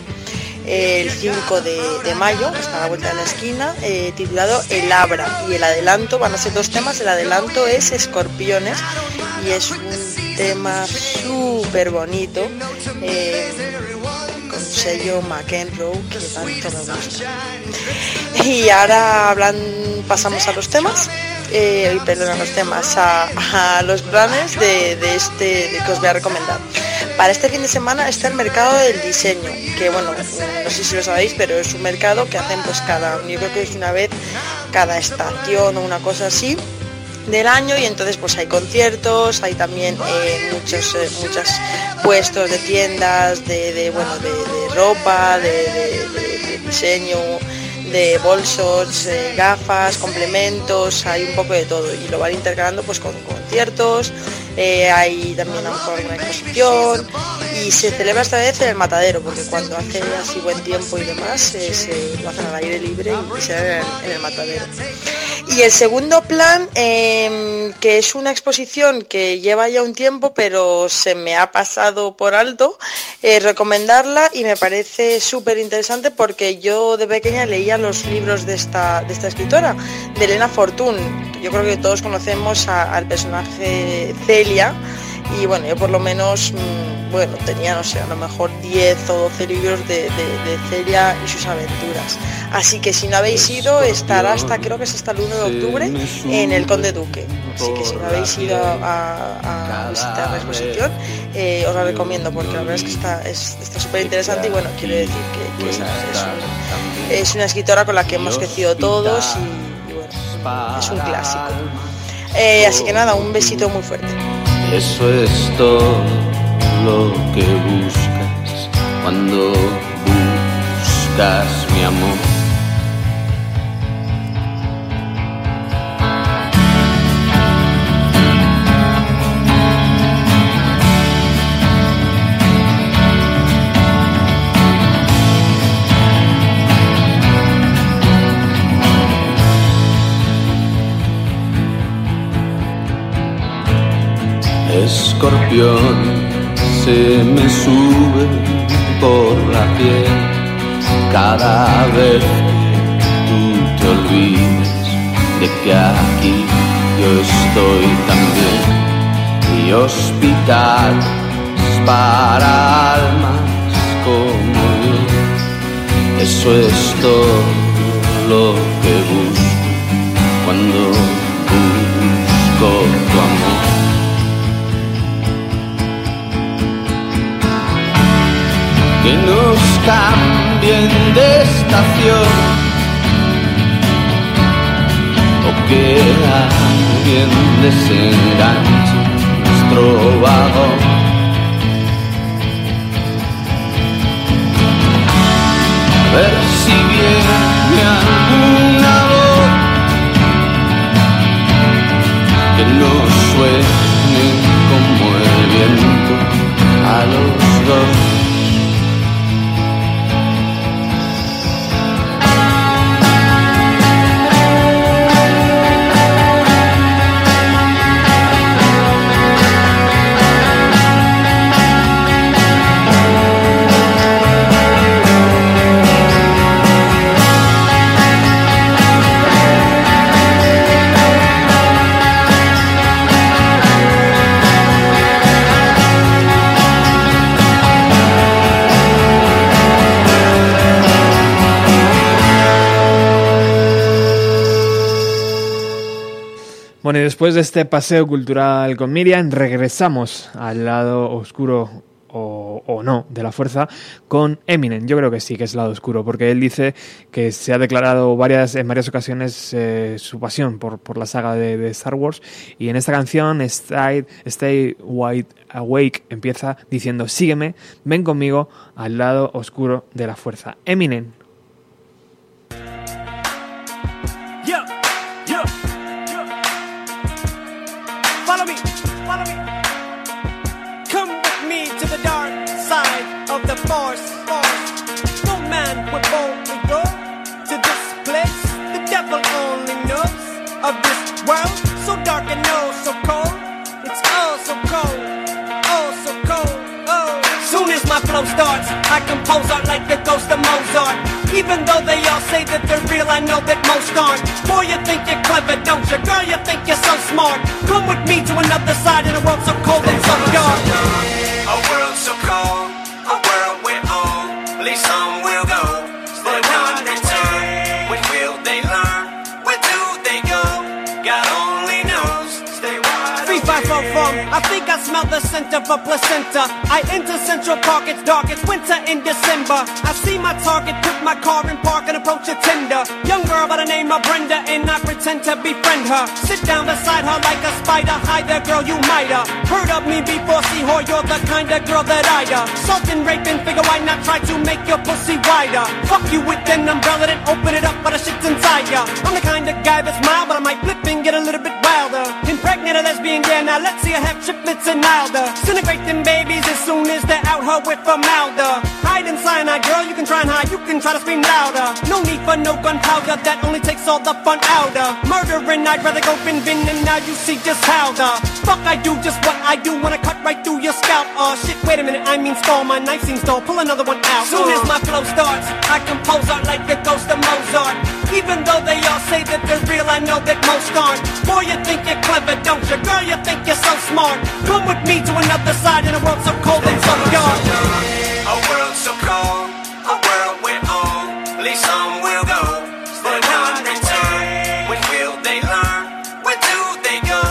el 5 de, de mayo, está a la vuelta de la esquina, eh, titulado El Abra. Y el adelanto, van a ser dos temas, el adelanto es Escorpiones y es un tema súper bonito, eh, con sello McEnroe que tanto me gusta. Y ahora hablan, pasamos a los temas. Eh, perdón, a los temas, a, los planes de, de este que os voy a recomendar. Para este fin de semana está el mercado del diseño, que bueno, no sé si lo sabéis, pero es un mercado que hacen pues cada, yo creo que es una vez cada estación o una cosa así del año y entonces pues hay conciertos, hay también eh, muchos eh, muchos puestos de tiendas de, bueno de, ropa, de diseño, de bolsos, eh, gafas, complementos, hay un poco de todo y lo van intercalando pues con conciertos, eh, hay también a lo mejor alguna exposición y se celebra esta vez en el matadero porque cuando hace así buen tiempo y demás eh, se lo hacen al aire libre y se hace en, el matadero. Y el segundo plan, eh, que es una exposición que lleva ya un tiempo, pero se me ha pasado por alto, eh, recomendarla y me parece súper interesante porque yo de pequeña leía los libros de esta, de esta escritora, de Elena Fortún. Yo creo que todos conocemos al personaje Celia y bueno, yo por lo menos, mm, bueno, tenía, no sé, a lo mejor 10 o 12 libros de, de- de Celia y sus aventuras. Así que si no habéis ido, estará hasta, creo que es hasta el 1 de octubre, en el Conde Duque. Así que si no habéis ido a, a visitar la exposición, eh, os la recomiendo porque la verdad es que está es- está súper interesante y bueno, quiero decir que, que esa es, un- es una escritora con la que hemos crecido todos y, y bueno, es un clásico. Eh, así que nada, un besito muy fuerte. Eso es todo lo que buscas cuando buscas mi amor. Se me sube por la piel cada vez que tú te olvides de que aquí yo estoy también y hospitales para almas como yo. Eso es todo lo que busco cuando busco tu amor. Que nos cambien de estación o que alguien desenganche nuestro vagón. A ver si viene alguna voz que nos suene como el viento a los dos. Bueno, y después de este paseo cultural con Miriam, regresamos al lado oscuro o, o no de la fuerza con Eminem. Yo creo que sí que es lado oscuro, porque él dice que se ha declarado varias, en varias ocasiones eh, su pasión por, por la saga de, de Star Wars. Y en esta canción, Stay, Stay Wide Awake, empieza diciendo: Sígueme, ven conmigo al lado oscuro de la fuerza. Eminem. I compose art like the ghost of Mozart. Even though they all say that they're real, I know that most aren't. Boy, you think you're clever, don't you? Girl, you think you're so smart. Come with me to another side in a world so cold and so dark. A world so cold, a world we're on. At least some will go, but none return. When will they learn? Where do they go? God only knows. Stay wide. Three, five, four, four. I think I smell the scent of a placenta. I enter Central Park, it's dark, it's winter in December. I see my target, put my car in park and approach a tender. Young girl by the name of Brenda, and I pretend to befriend her. Sit down beside her like a spider. Hi there, girl, you might have heard of me before. See, whore, you're the kind of girl that I'd uh, Salt and rape and figure why not try to make your pussy wider. Fuck you with an umbrella, then open it up, but the shit's inside ya. I'm the kind of guy that's mild, but I might flip and get a little bit wilder. Impregnate a lesbian, yeah, now let's see her have triplets milder. Disintegrate them babies as soon as they're out her with formaldehyde. Hide in cyanide, girl, you can try and hide, you can try to scream louder. No need for no gunpowder, that only takes all the fun out of murdering. I'd rather go bin bin, and now you see just how the fuck I do just what I do when I cut right through your scalp. Oh shit, wait a minute, I mean stall, my knife seems dull, pull another one out. Soon as my flow starts, I compose art like the ghost of Mozart. Even though they all say that they're real, I know that most aren't. Boy, you think you're clever, don't you? Girl, you think you're so smart. Come with me to another side in a world so cold and so dark. A world so cold, a world where only some will go. But none return. When will they learn? Where do they go?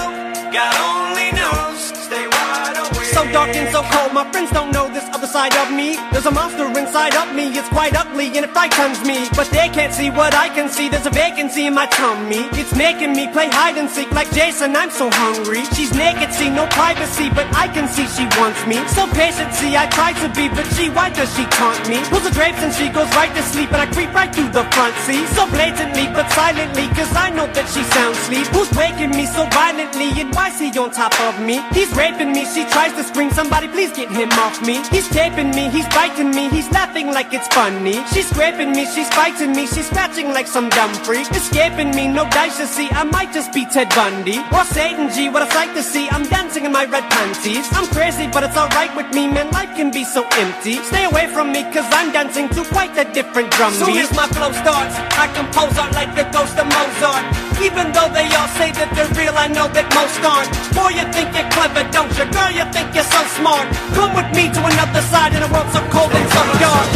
God only knows. Stay wide awake. So dark and so cold, my friends don't know this side of me. There's a monster inside of me. It's quite ugly and it frightens me. But they can't see what I can see. There's a vacancy in my tummy. It's making me play hide and seek like Jason. I'm so hungry. She's naked, see no privacy, but I can see she wants me. So patient, see I try to be, but she why does she taunt me? Pulls the drapes and she goes right to sleep, and I creep right through the front seat. So blatantly, but silently, cause I know that she sound sleep. Who's waking me so violently, and why's he on top of me? He's raping me, she tries to scream, somebody please get him off me. He's taping me, he's biting me, he's laughing like it's funny. She's scraping me, she's fighting me, she's scratching like some dumb freak. Escaping me, no dice to see, I might just be Ted Bundy. Or Satan G, what a sight to see, I'm dancing in my red panties. I'm crazy, but it's alright with me, man, life can be so empty. Stay away from me, cause I'm dancing to quite a different drum beat. Soon as my flow starts, I compose art like the ghost of Mozart. Even though they all say that they're real, I know that most aren't. Boy, you think you're clever, don't you? Girl, you think you're so smart. Come with me to another side in a world so cold and so dark.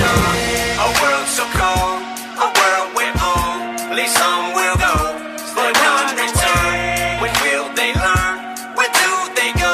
A world so cold, a world we're on. At least some will go, but none return. When will they learn? Where do they go?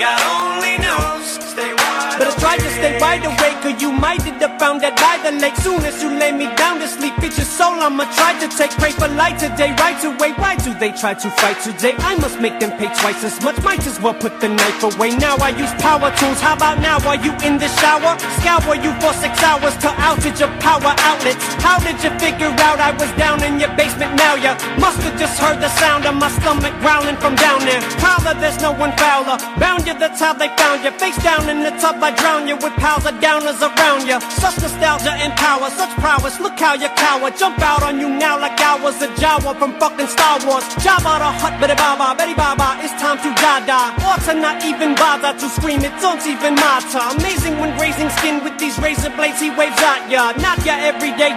God only knows. Stay wide. But I tried to stay wide awake, or you might have found that by the lake. Soon as you lay me down to sleep, it's your soul I'ma try to take. Pray for light today, right away. Why do they try to fight today? I must make them pay twice as much. Might as well put the knife away. Now I use power tools. How about now? Are you in the shower? Scour you for six hours to outage your power outlets. How did you figure out I was down in your basement? Now you must have just heard the sound of my stomach growling from down there. Prowler, there's no one fouler. Bound you, that's how they found you. Face down in the tub, I drown you with piles of downers around you. Such nostalgia and power, such prowess. Look how you cower. Jump out on you now like I was a Jawa from fucking Star Wars. Jabba the Hutt, Betty Baba, Betty Baba. It's time to die, die. Or to not even bother to scream. It don't even matter. Amazing when grazing skin with these razor blades he waves at ya. Not your everyday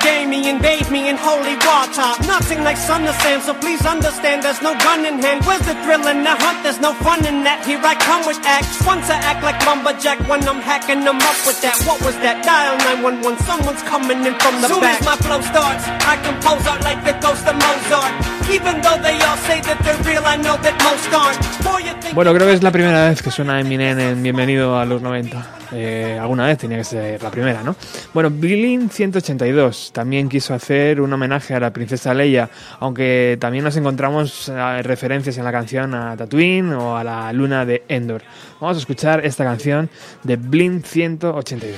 and bathe me in holy water. Nothing like Son of Sam, so please understand there's no gun in hand. Where's the thrill in the hunt? There's no fun in that. Here I come with acts. Once I act like lumberjack when I'm hacking them up with that. What was that? Dial 911. Someone's coming in from the Soon back. Soon as my flow starts, I compose art like the ghost of Mozart. Even though they all say that they're real, I know that most aren't. Boy, you think Bueno, creo que es la primera vez que suena Eminem en Bienvenido a los 90. Eh, alguna vez tenía que ser la primera, ¿no? Bueno, Blin 182 también quiso hacer un homenaje a la princesa Leia, aunque también nos encontramos eh, referencias en la canción a Tatooine o a la luna de Endor. Vamos a escuchar esta canción de Blin 182.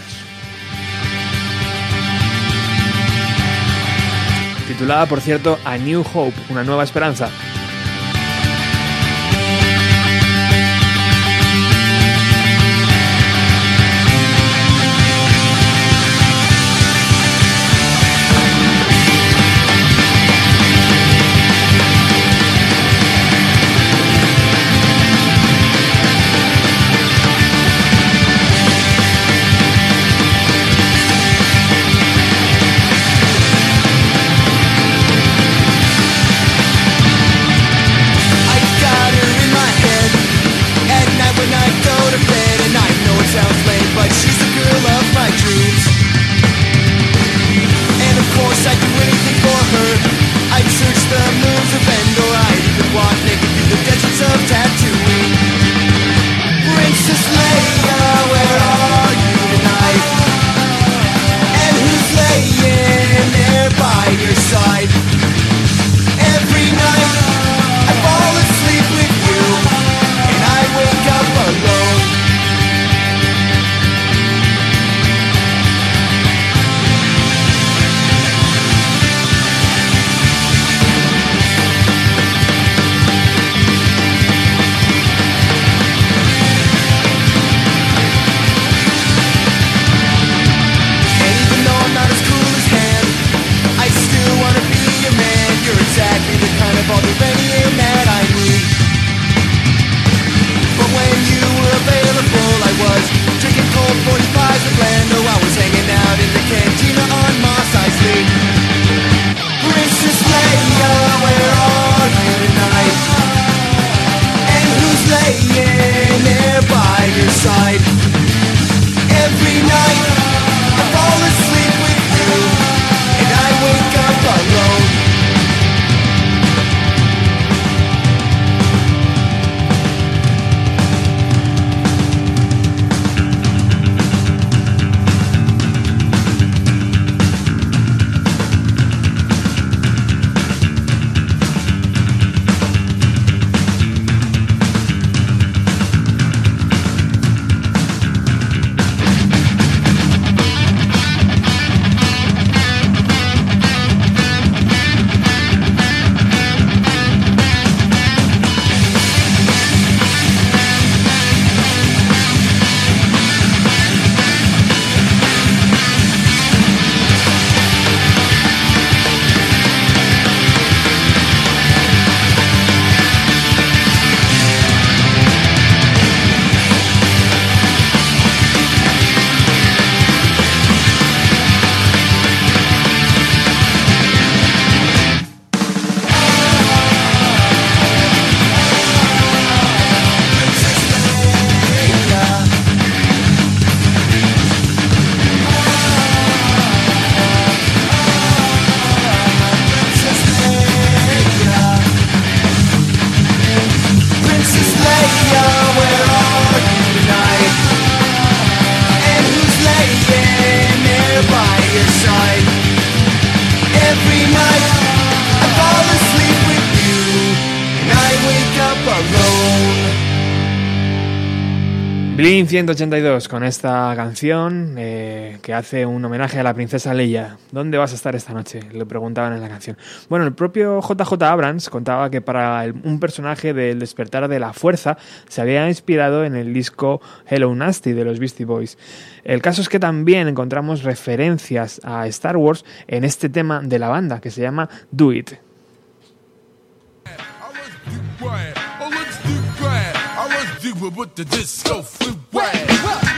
Titulada, por cierto, A New Hope, una nueva esperanza. 1182 con esta canción eh, que hace un homenaje a la princesa Leia. ¿Dónde vas a estar esta noche? Le preguntaban en la canción. Bueno, el propio JJ Abrams contaba que para un personaje del despertar de la fuerza se había inspirado en el disco Hello Nasty de los Beastie Boys. El caso es que también encontramos referencias a Star Wars en este tema de la banda que se llama Do It. With the disco flip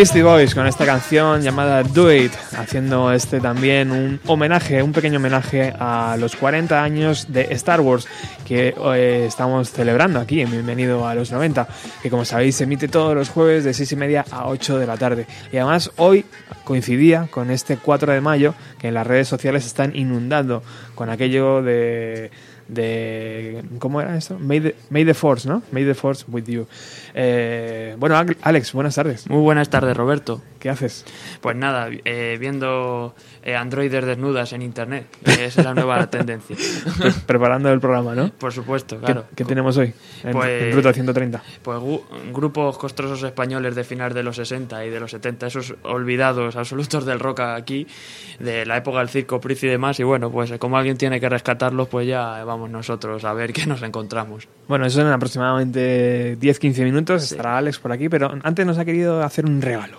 Beastie Boys con esta canción llamada Do It, haciendo este también un homenaje, un pequeño homenaje a los 40 años de Star Wars que eh, estamos celebrando aquí en Bienvenido a los 90, que como sabéis se emite todos los jueves de 6 y media a 8 de la tarde. Y además hoy coincidía con este 4 de mayo que en las redes sociales están inundando con aquello de de ¿cómo era esto? May the, Force, ¿no? May the Force with you. Eh, bueno, Al- Alex, buenas tardes. Muy buenas tardes, Roberto. ¿Qué haces? Pues nada, eh, viendo eh, androides desnudas en internet. Esa es la nueva tendencia. Pre- preparando el programa, ¿no? Por supuesto, ¿Qué- claro. ¿Qué, tenemos hoy en, Pues- en Ruta 130? Pues grupos costrosos españoles de finales de los 60 y de los 70, esos olvidados absolutos del rock aquí, de la época del circo, Priz y demás, y bueno, pues como alguien tiene que rescatarlos, pues ya vamos nosotros a ver qué nos encontramos. Bueno, eso en aproximadamente 10-15 minutos estará Alex por aquí, pero antes nos ha querido hacer un regalo.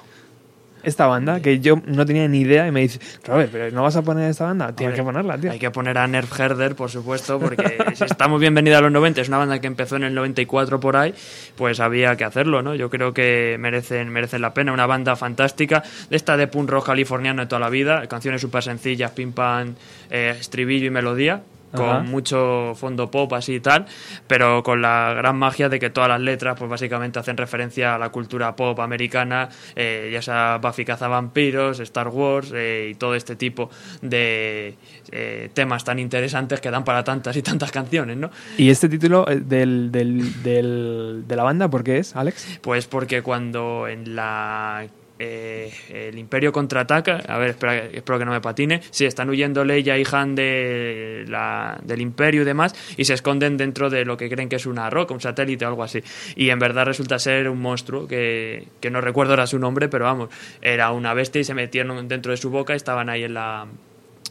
Esta banda, que yo no tenía ni idea, y me dice, Robert, ¿pero no vas a poner esta banda? Tienes que ponerla, tío. Hay que poner a Nerf Herder, por supuesto, porque si estamos bienvenida a los 90, es una banda que empezó en el 94 por ahí, pues había que hacerlo, ¿no? Yo creo que merecen, merecen la pena. Una banda fantástica, de esta de punk rock californiano de toda la vida, canciones súper sencillas, pim pam, eh, estribillo y melodía. Con Ajá. mucho fondo pop así y tal, pero con la gran magia de que todas las letras, pues básicamente hacen referencia a la cultura pop americana, eh, ya sea Buffy cazavampiros, Star Wars eh, y todo este tipo de eh, temas tan interesantes que dan para tantas y tantas canciones, ¿no? ¿Y este título eh, del, del, del- de la banda por qué es, Alex? Pues porque cuando en la eh, el Imperio contraataca, a ver, espera, espero que no me patine, sí, están huyendo Leia y Han de la, del Imperio y demás, y se esconden dentro de lo que creen que es una roca, un satélite o algo así. Y en verdad resulta ser un monstruo que, que no recuerdo ahora su nombre, pero vamos, era una bestia y se metieron dentro de su boca y estaban ahí en la,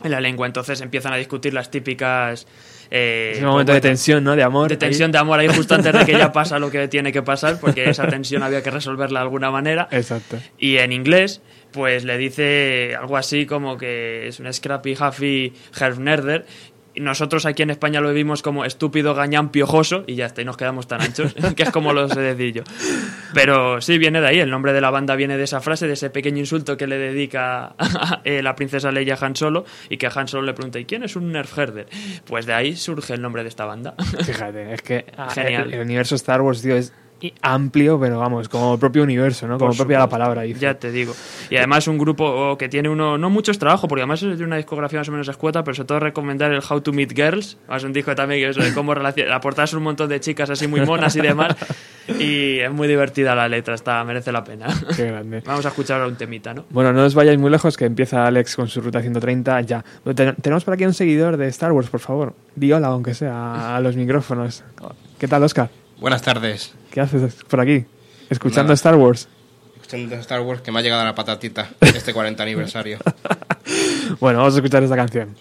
en la lengua. Entonces empiezan a discutir las típicas... eh, Es un momento de bueno, tensión, ¿no? De amor. de tensión de amor ahí justo antes de que ya pasa lo que tiene que pasar, porque esa tensión había que resolverla de alguna manera. Exacto. Y en inglés, pues le dice algo así como que es un Scrappy Huffy Nerder, nosotros aquí en España lo vimos como estúpido gañán piojoso y ya está, y nos quedamos tan anchos, que es como lo sé decir yo. Pero sí, viene de ahí, el nombre de la banda viene de esa frase, de ese pequeño insulto que le dedica eh, la princesa Leia a Han Solo y que a Han Solo le pregunta, ¿y quién es un Nerf Herder? Pues de ahí surge el nombre de esta banda. Fíjate, es que ah, Genial. El, el universo Star Wars, tío, es amplio, pero vamos, como el propio universo, ¿no? Como Por propia la palabra. dice. Ya te digo. Y además un grupo que tiene uno, no muchos trabajos, porque además es de una discografía más o menos escueta, pero sobre todo recomendar el How to Meet Girls. Es un disco también que es de cómo es un montón de chicas así muy monas y demás. Y es muy divertida la letra, está, merece la pena. Qué grande. Vamos a escuchar ahora un temita, ¿no? Bueno, no os vayáis muy lejos, que empieza Alex con su ruta 130 ya. Ten- tenemos por aquí un seguidor de Star Wars, por favor. Di hola, aunque sea, a los micrófonos. ¿Qué tal, Oscar? Buenas tardes. ¿Qué haces por aquí? Escuchando Nada. Star Wars. Escuchando Star Wars que me ha llegado la patatita este 40 aniversario. Bueno, vamos a escuchar esta canción.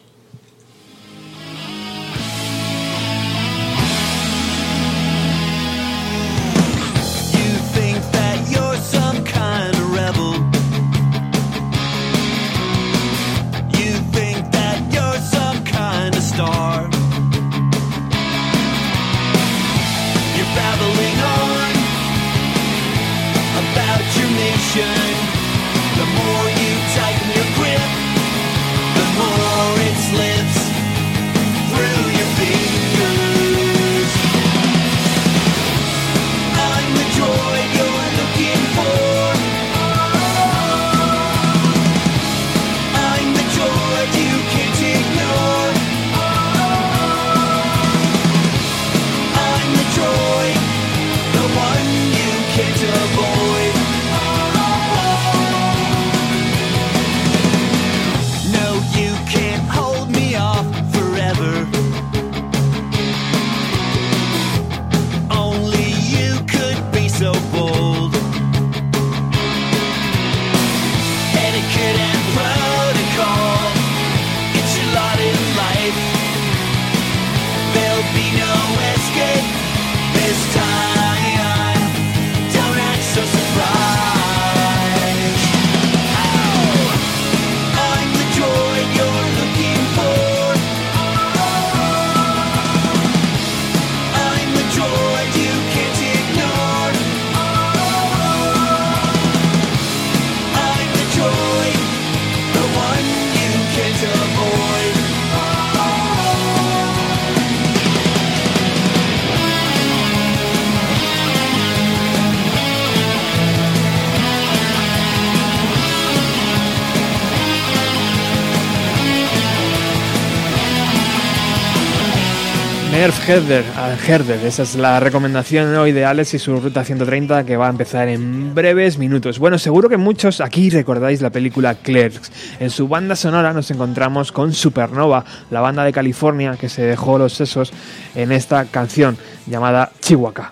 Herder, Herder, esa es la recomendación hoy de Alex y su ruta 130 que va a empezar en breves minutos. Bueno, seguro que muchos aquí recordáis la película Clerks. En su banda sonora nos encontramos con Supernova, la banda de California que se dejó los sesos en esta canción llamada Chihuahua.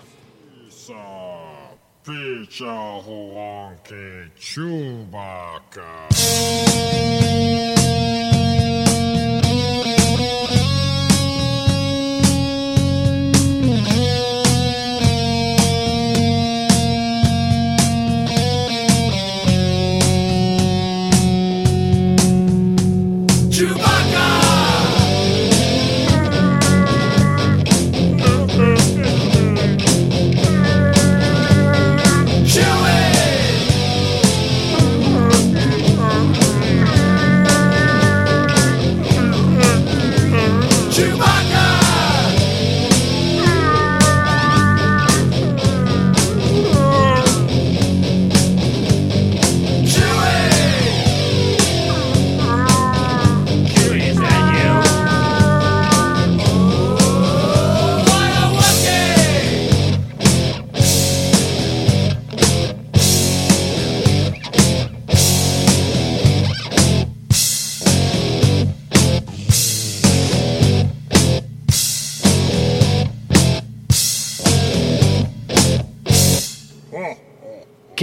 Picha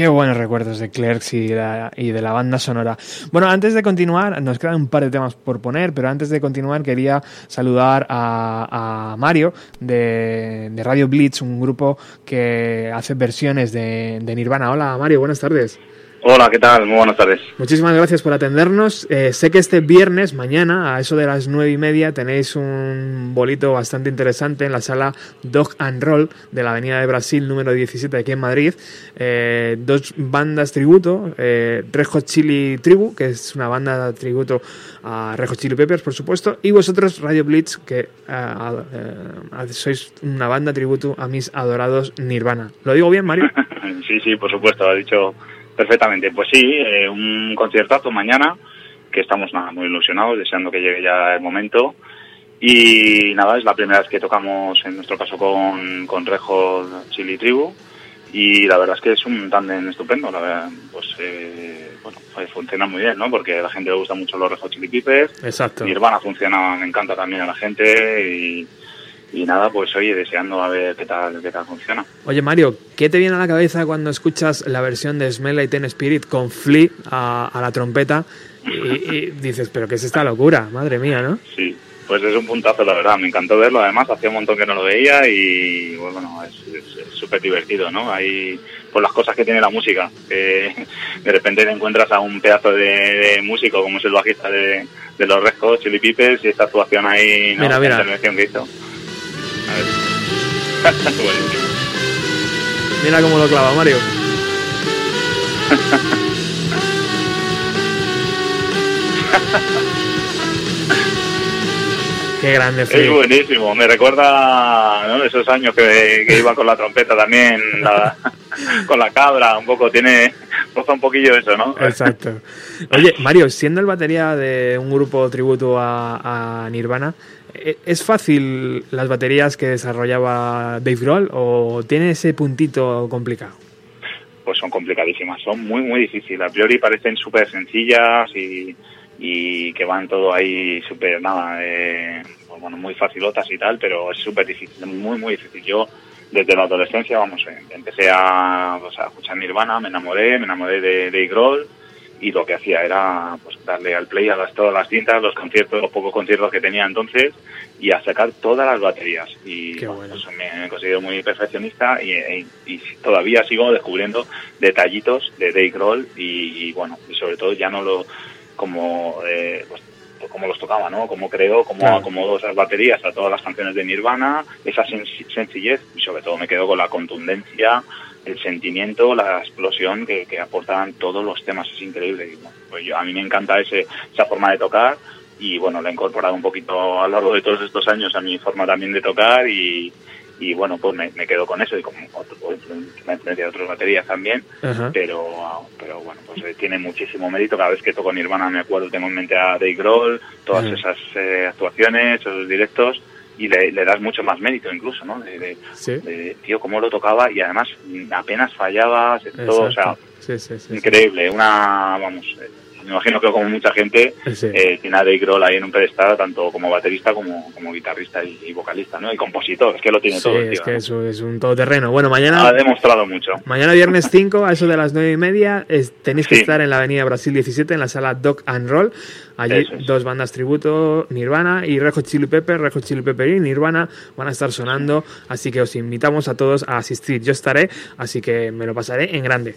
Qué buenos recuerdos de Clerks y de, la, banda sonora. Bueno, antes de continuar, nos quedan un par de temas por poner, pero antes de continuar quería saludar a, Mario de, Radio Blitz, un grupo que hace versiones de Nirvana. Hola Mario, buenas tardes. Hola, ¿qué tal? Muy buenas tardes. Muchísimas gracias por atendernos. Eh, sé que este viernes, mañana, a eso de las nueve y media, tenéis un bolito bastante interesante en la sala Dog and Roll de la Avenida de Brasil, número 17, aquí en Madrid. Eh, dos bandas tributo, eh, Red Hot Chili Tribu, que es una banda tributo a Red Hot Chili Peppers, por supuesto, y vosotros, Radio Blitz, que eh, eh, sois una banda tributo a mis adorados Nirvana. ¿Lo digo bien, Mario? Sí, sí, por supuesto, ha dicho perfectamente. Pues sí, eh, un conciertazo mañana, que estamos nada, muy ilusionados, deseando que llegue ya el momento. Y nada, es la primera vez que tocamos, en nuestro caso, con, con Rejo Chili Tribu. Y la verdad es que es un tándem estupendo, la verdad, pues eh, bueno, pues funciona muy bien, ¿no? Porque a la gente le gusta mucho los Rejo Chili Peppers. Exacto. Nirvana funciona, me encanta también a la gente y, y nada, pues oye, deseando a ver qué tal, qué tal funciona. Oye, Mario, ¿qué te viene a la cabeza cuando escuchas la versión de Smell Like Teen Spirit con Flea a, a la trompeta y, y dices, pero qué es esta locura? Madre mía, ¿no? Sí, pues es un puntazo, la verdad. Me encantó verlo. Además, hacía un montón que no lo veía y bueno, es súper divertido, ¿no? Hay por las cosas que tiene la música. que de repente te encuentras a un pedazo de, de músico como es el bajista de, de los Red Hot Chili Peppers y esta actuación ahí, ¿no? Mira, mira. La intervención que hizo. Mira cómo lo clava, Mario. Qué grande Es Flea. buenísimo, me recuerda ¿no? esos años que, que iba con la trompeta también, la- con la cabra, un poco, tiene, roza un poquillo eso, ¿no? Exacto. Oye, Mario, siendo el batería de un grupo tributo a, a Nirvana, ¿e- ¿es fácil las baterías que desarrollaba Dave Grohl o tiene ese puntito complicado? Pues son complicadísimas, son muy, muy difíciles. A priori parecen súper sencillas y, y que van todo ahí súper, nada, eh, pues bueno, muy facilotas y tal, pero es súper difícil, muy, muy difícil. Yo, desde la adolescencia, vamos, eh, empecé a, pues, a escuchar Nirvana, me enamoré, me enamoré de Dave Grohl y lo que hacía era pues darle al play a las, todas las cintas, los conciertos, los pocos conciertos que tenía entonces y a sacar todas las baterías. Y bueno, pues me he conseguido muy perfeccionista y, y- y todavía sigo descubriendo detallitos de Dave Grohl y, y, bueno, y sobre todo ya no lo como eh, pues, como los tocaba, ¿no? Como creo, como Claro. acomodó esas baterías a todas las canciones de Nirvana, esa sen- sencillez y sobre todo me quedo con la contundencia, el sentimiento, la explosión que, que aportan todos los temas, es increíble. Y, bueno, pues yo, a mí me encanta ese, esa forma de tocar y bueno, la he incorporado un poquito a lo largo de todos estos años a mi forma también de tocar y, y bueno, pues me, me quedo con eso y con otro, me metí a otras baterías también, pero, pero bueno, pues eh, tiene muchísimo mérito. Cada vez que toco Nirvana me acuerdo, tengo en mente a Dave Grohl, todas esas eh, actuaciones, esos directos y le, le das mucho más mérito incluso, ¿no? De, de- Sí. de, tío, cómo lo tocaba y además mm, apenas fallaba, todo, o sea, Exacto. Sí, sí, sí, sí. increíble, una, vamos, eh, me imagino que como mucha gente Sí. eh, tiene a Dave Grohl ahí en un pedestal, tanto como baterista como, como guitarrista y, y vocalista, ¿no? Y compositor, es que lo tiene Sí, todo, el es tío. que ¿no? eso es un todoterreno. Bueno, mañana, Ha demostrado mucho. mañana viernes 5, a eso de las 9 y media, es- tenéis que Sí. estar en la Avenida Brasil 17, en la sala Doc and Roll. Allí es. dos bandas tributo, Nirvana y Red Hot Chili Pepper, Red Hot Chili Pepper y Nirvana van a estar sonando, así que os invitamos a todos a asistir. Yo estaré, así que me lo pasaré en grande.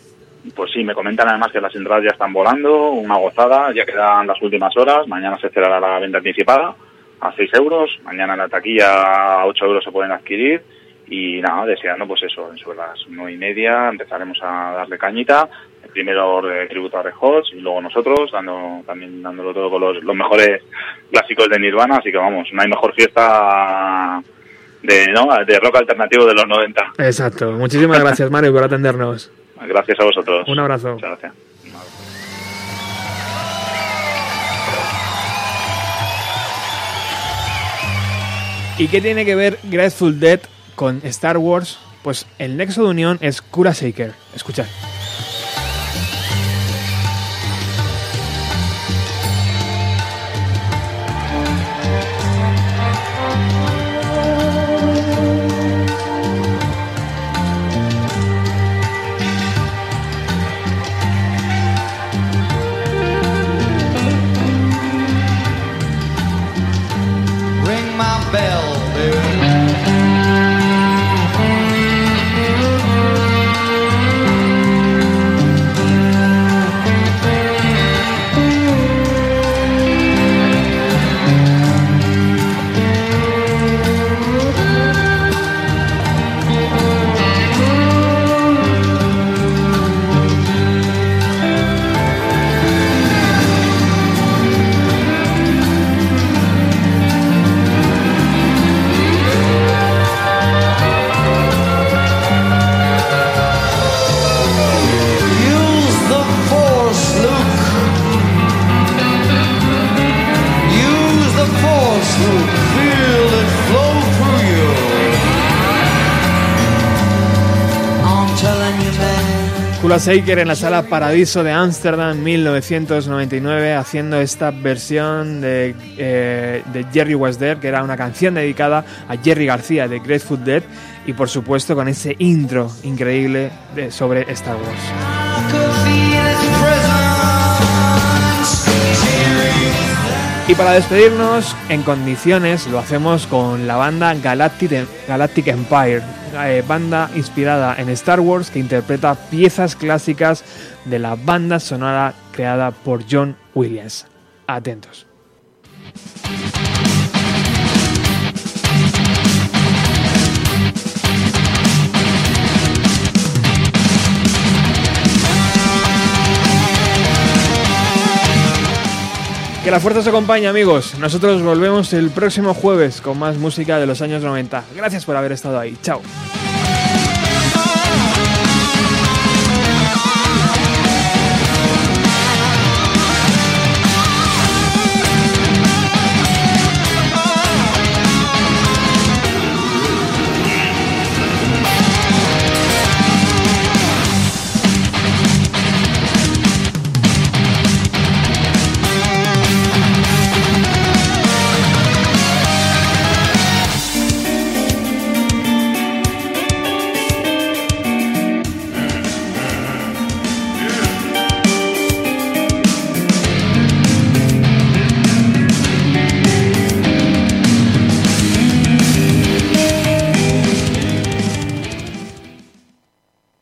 Pues sí, me comentan además que las entradas ya están volando, una gozada, ya quedan las últimas horas, mañana se cerrará la venta anticipada a 6 euros, mañana en la taquilla a 8 euros se pueden adquirir y nada, deseando pues eso, sobre las 9 y media empezaremos a darle cañita, primero de tributo a Red Hot y luego nosotros, dando también dándolo todo con los, los mejores clásicos de Nirvana, así que vamos, no hay mejor fiesta de, ¿no? de rock alternativo de los 90. Exacto. Muchísimas gracias, Mario, por atendernos. Gracias a vosotros. Un abrazo. Muchas gracias. ¿Y qué tiene que ver Grateful Dead con Star Wars? Pues el nexo de unión es Kura Shaker. Escuchad. Shaker en la sala Paradiso de Ámsterdam 1999 haciendo esta versión de, eh, de Jerry Was There, que era una canción dedicada a Jerry García de Grateful Dead y por supuesto con ese intro increíble sobre Star Wars. Y para despedirnos en condiciones lo hacemos con la banda Galactic, Galactic Empire, eh, banda inspirada en Star Wars que interpreta piezas clásicas de la banda sonora creada por John Williams. Atentos. Que la fuerza os acompañe amigos. Nosotros volvemos el próximo jueves con más música de los años 90. Gracias por haber estado ahí. Chao.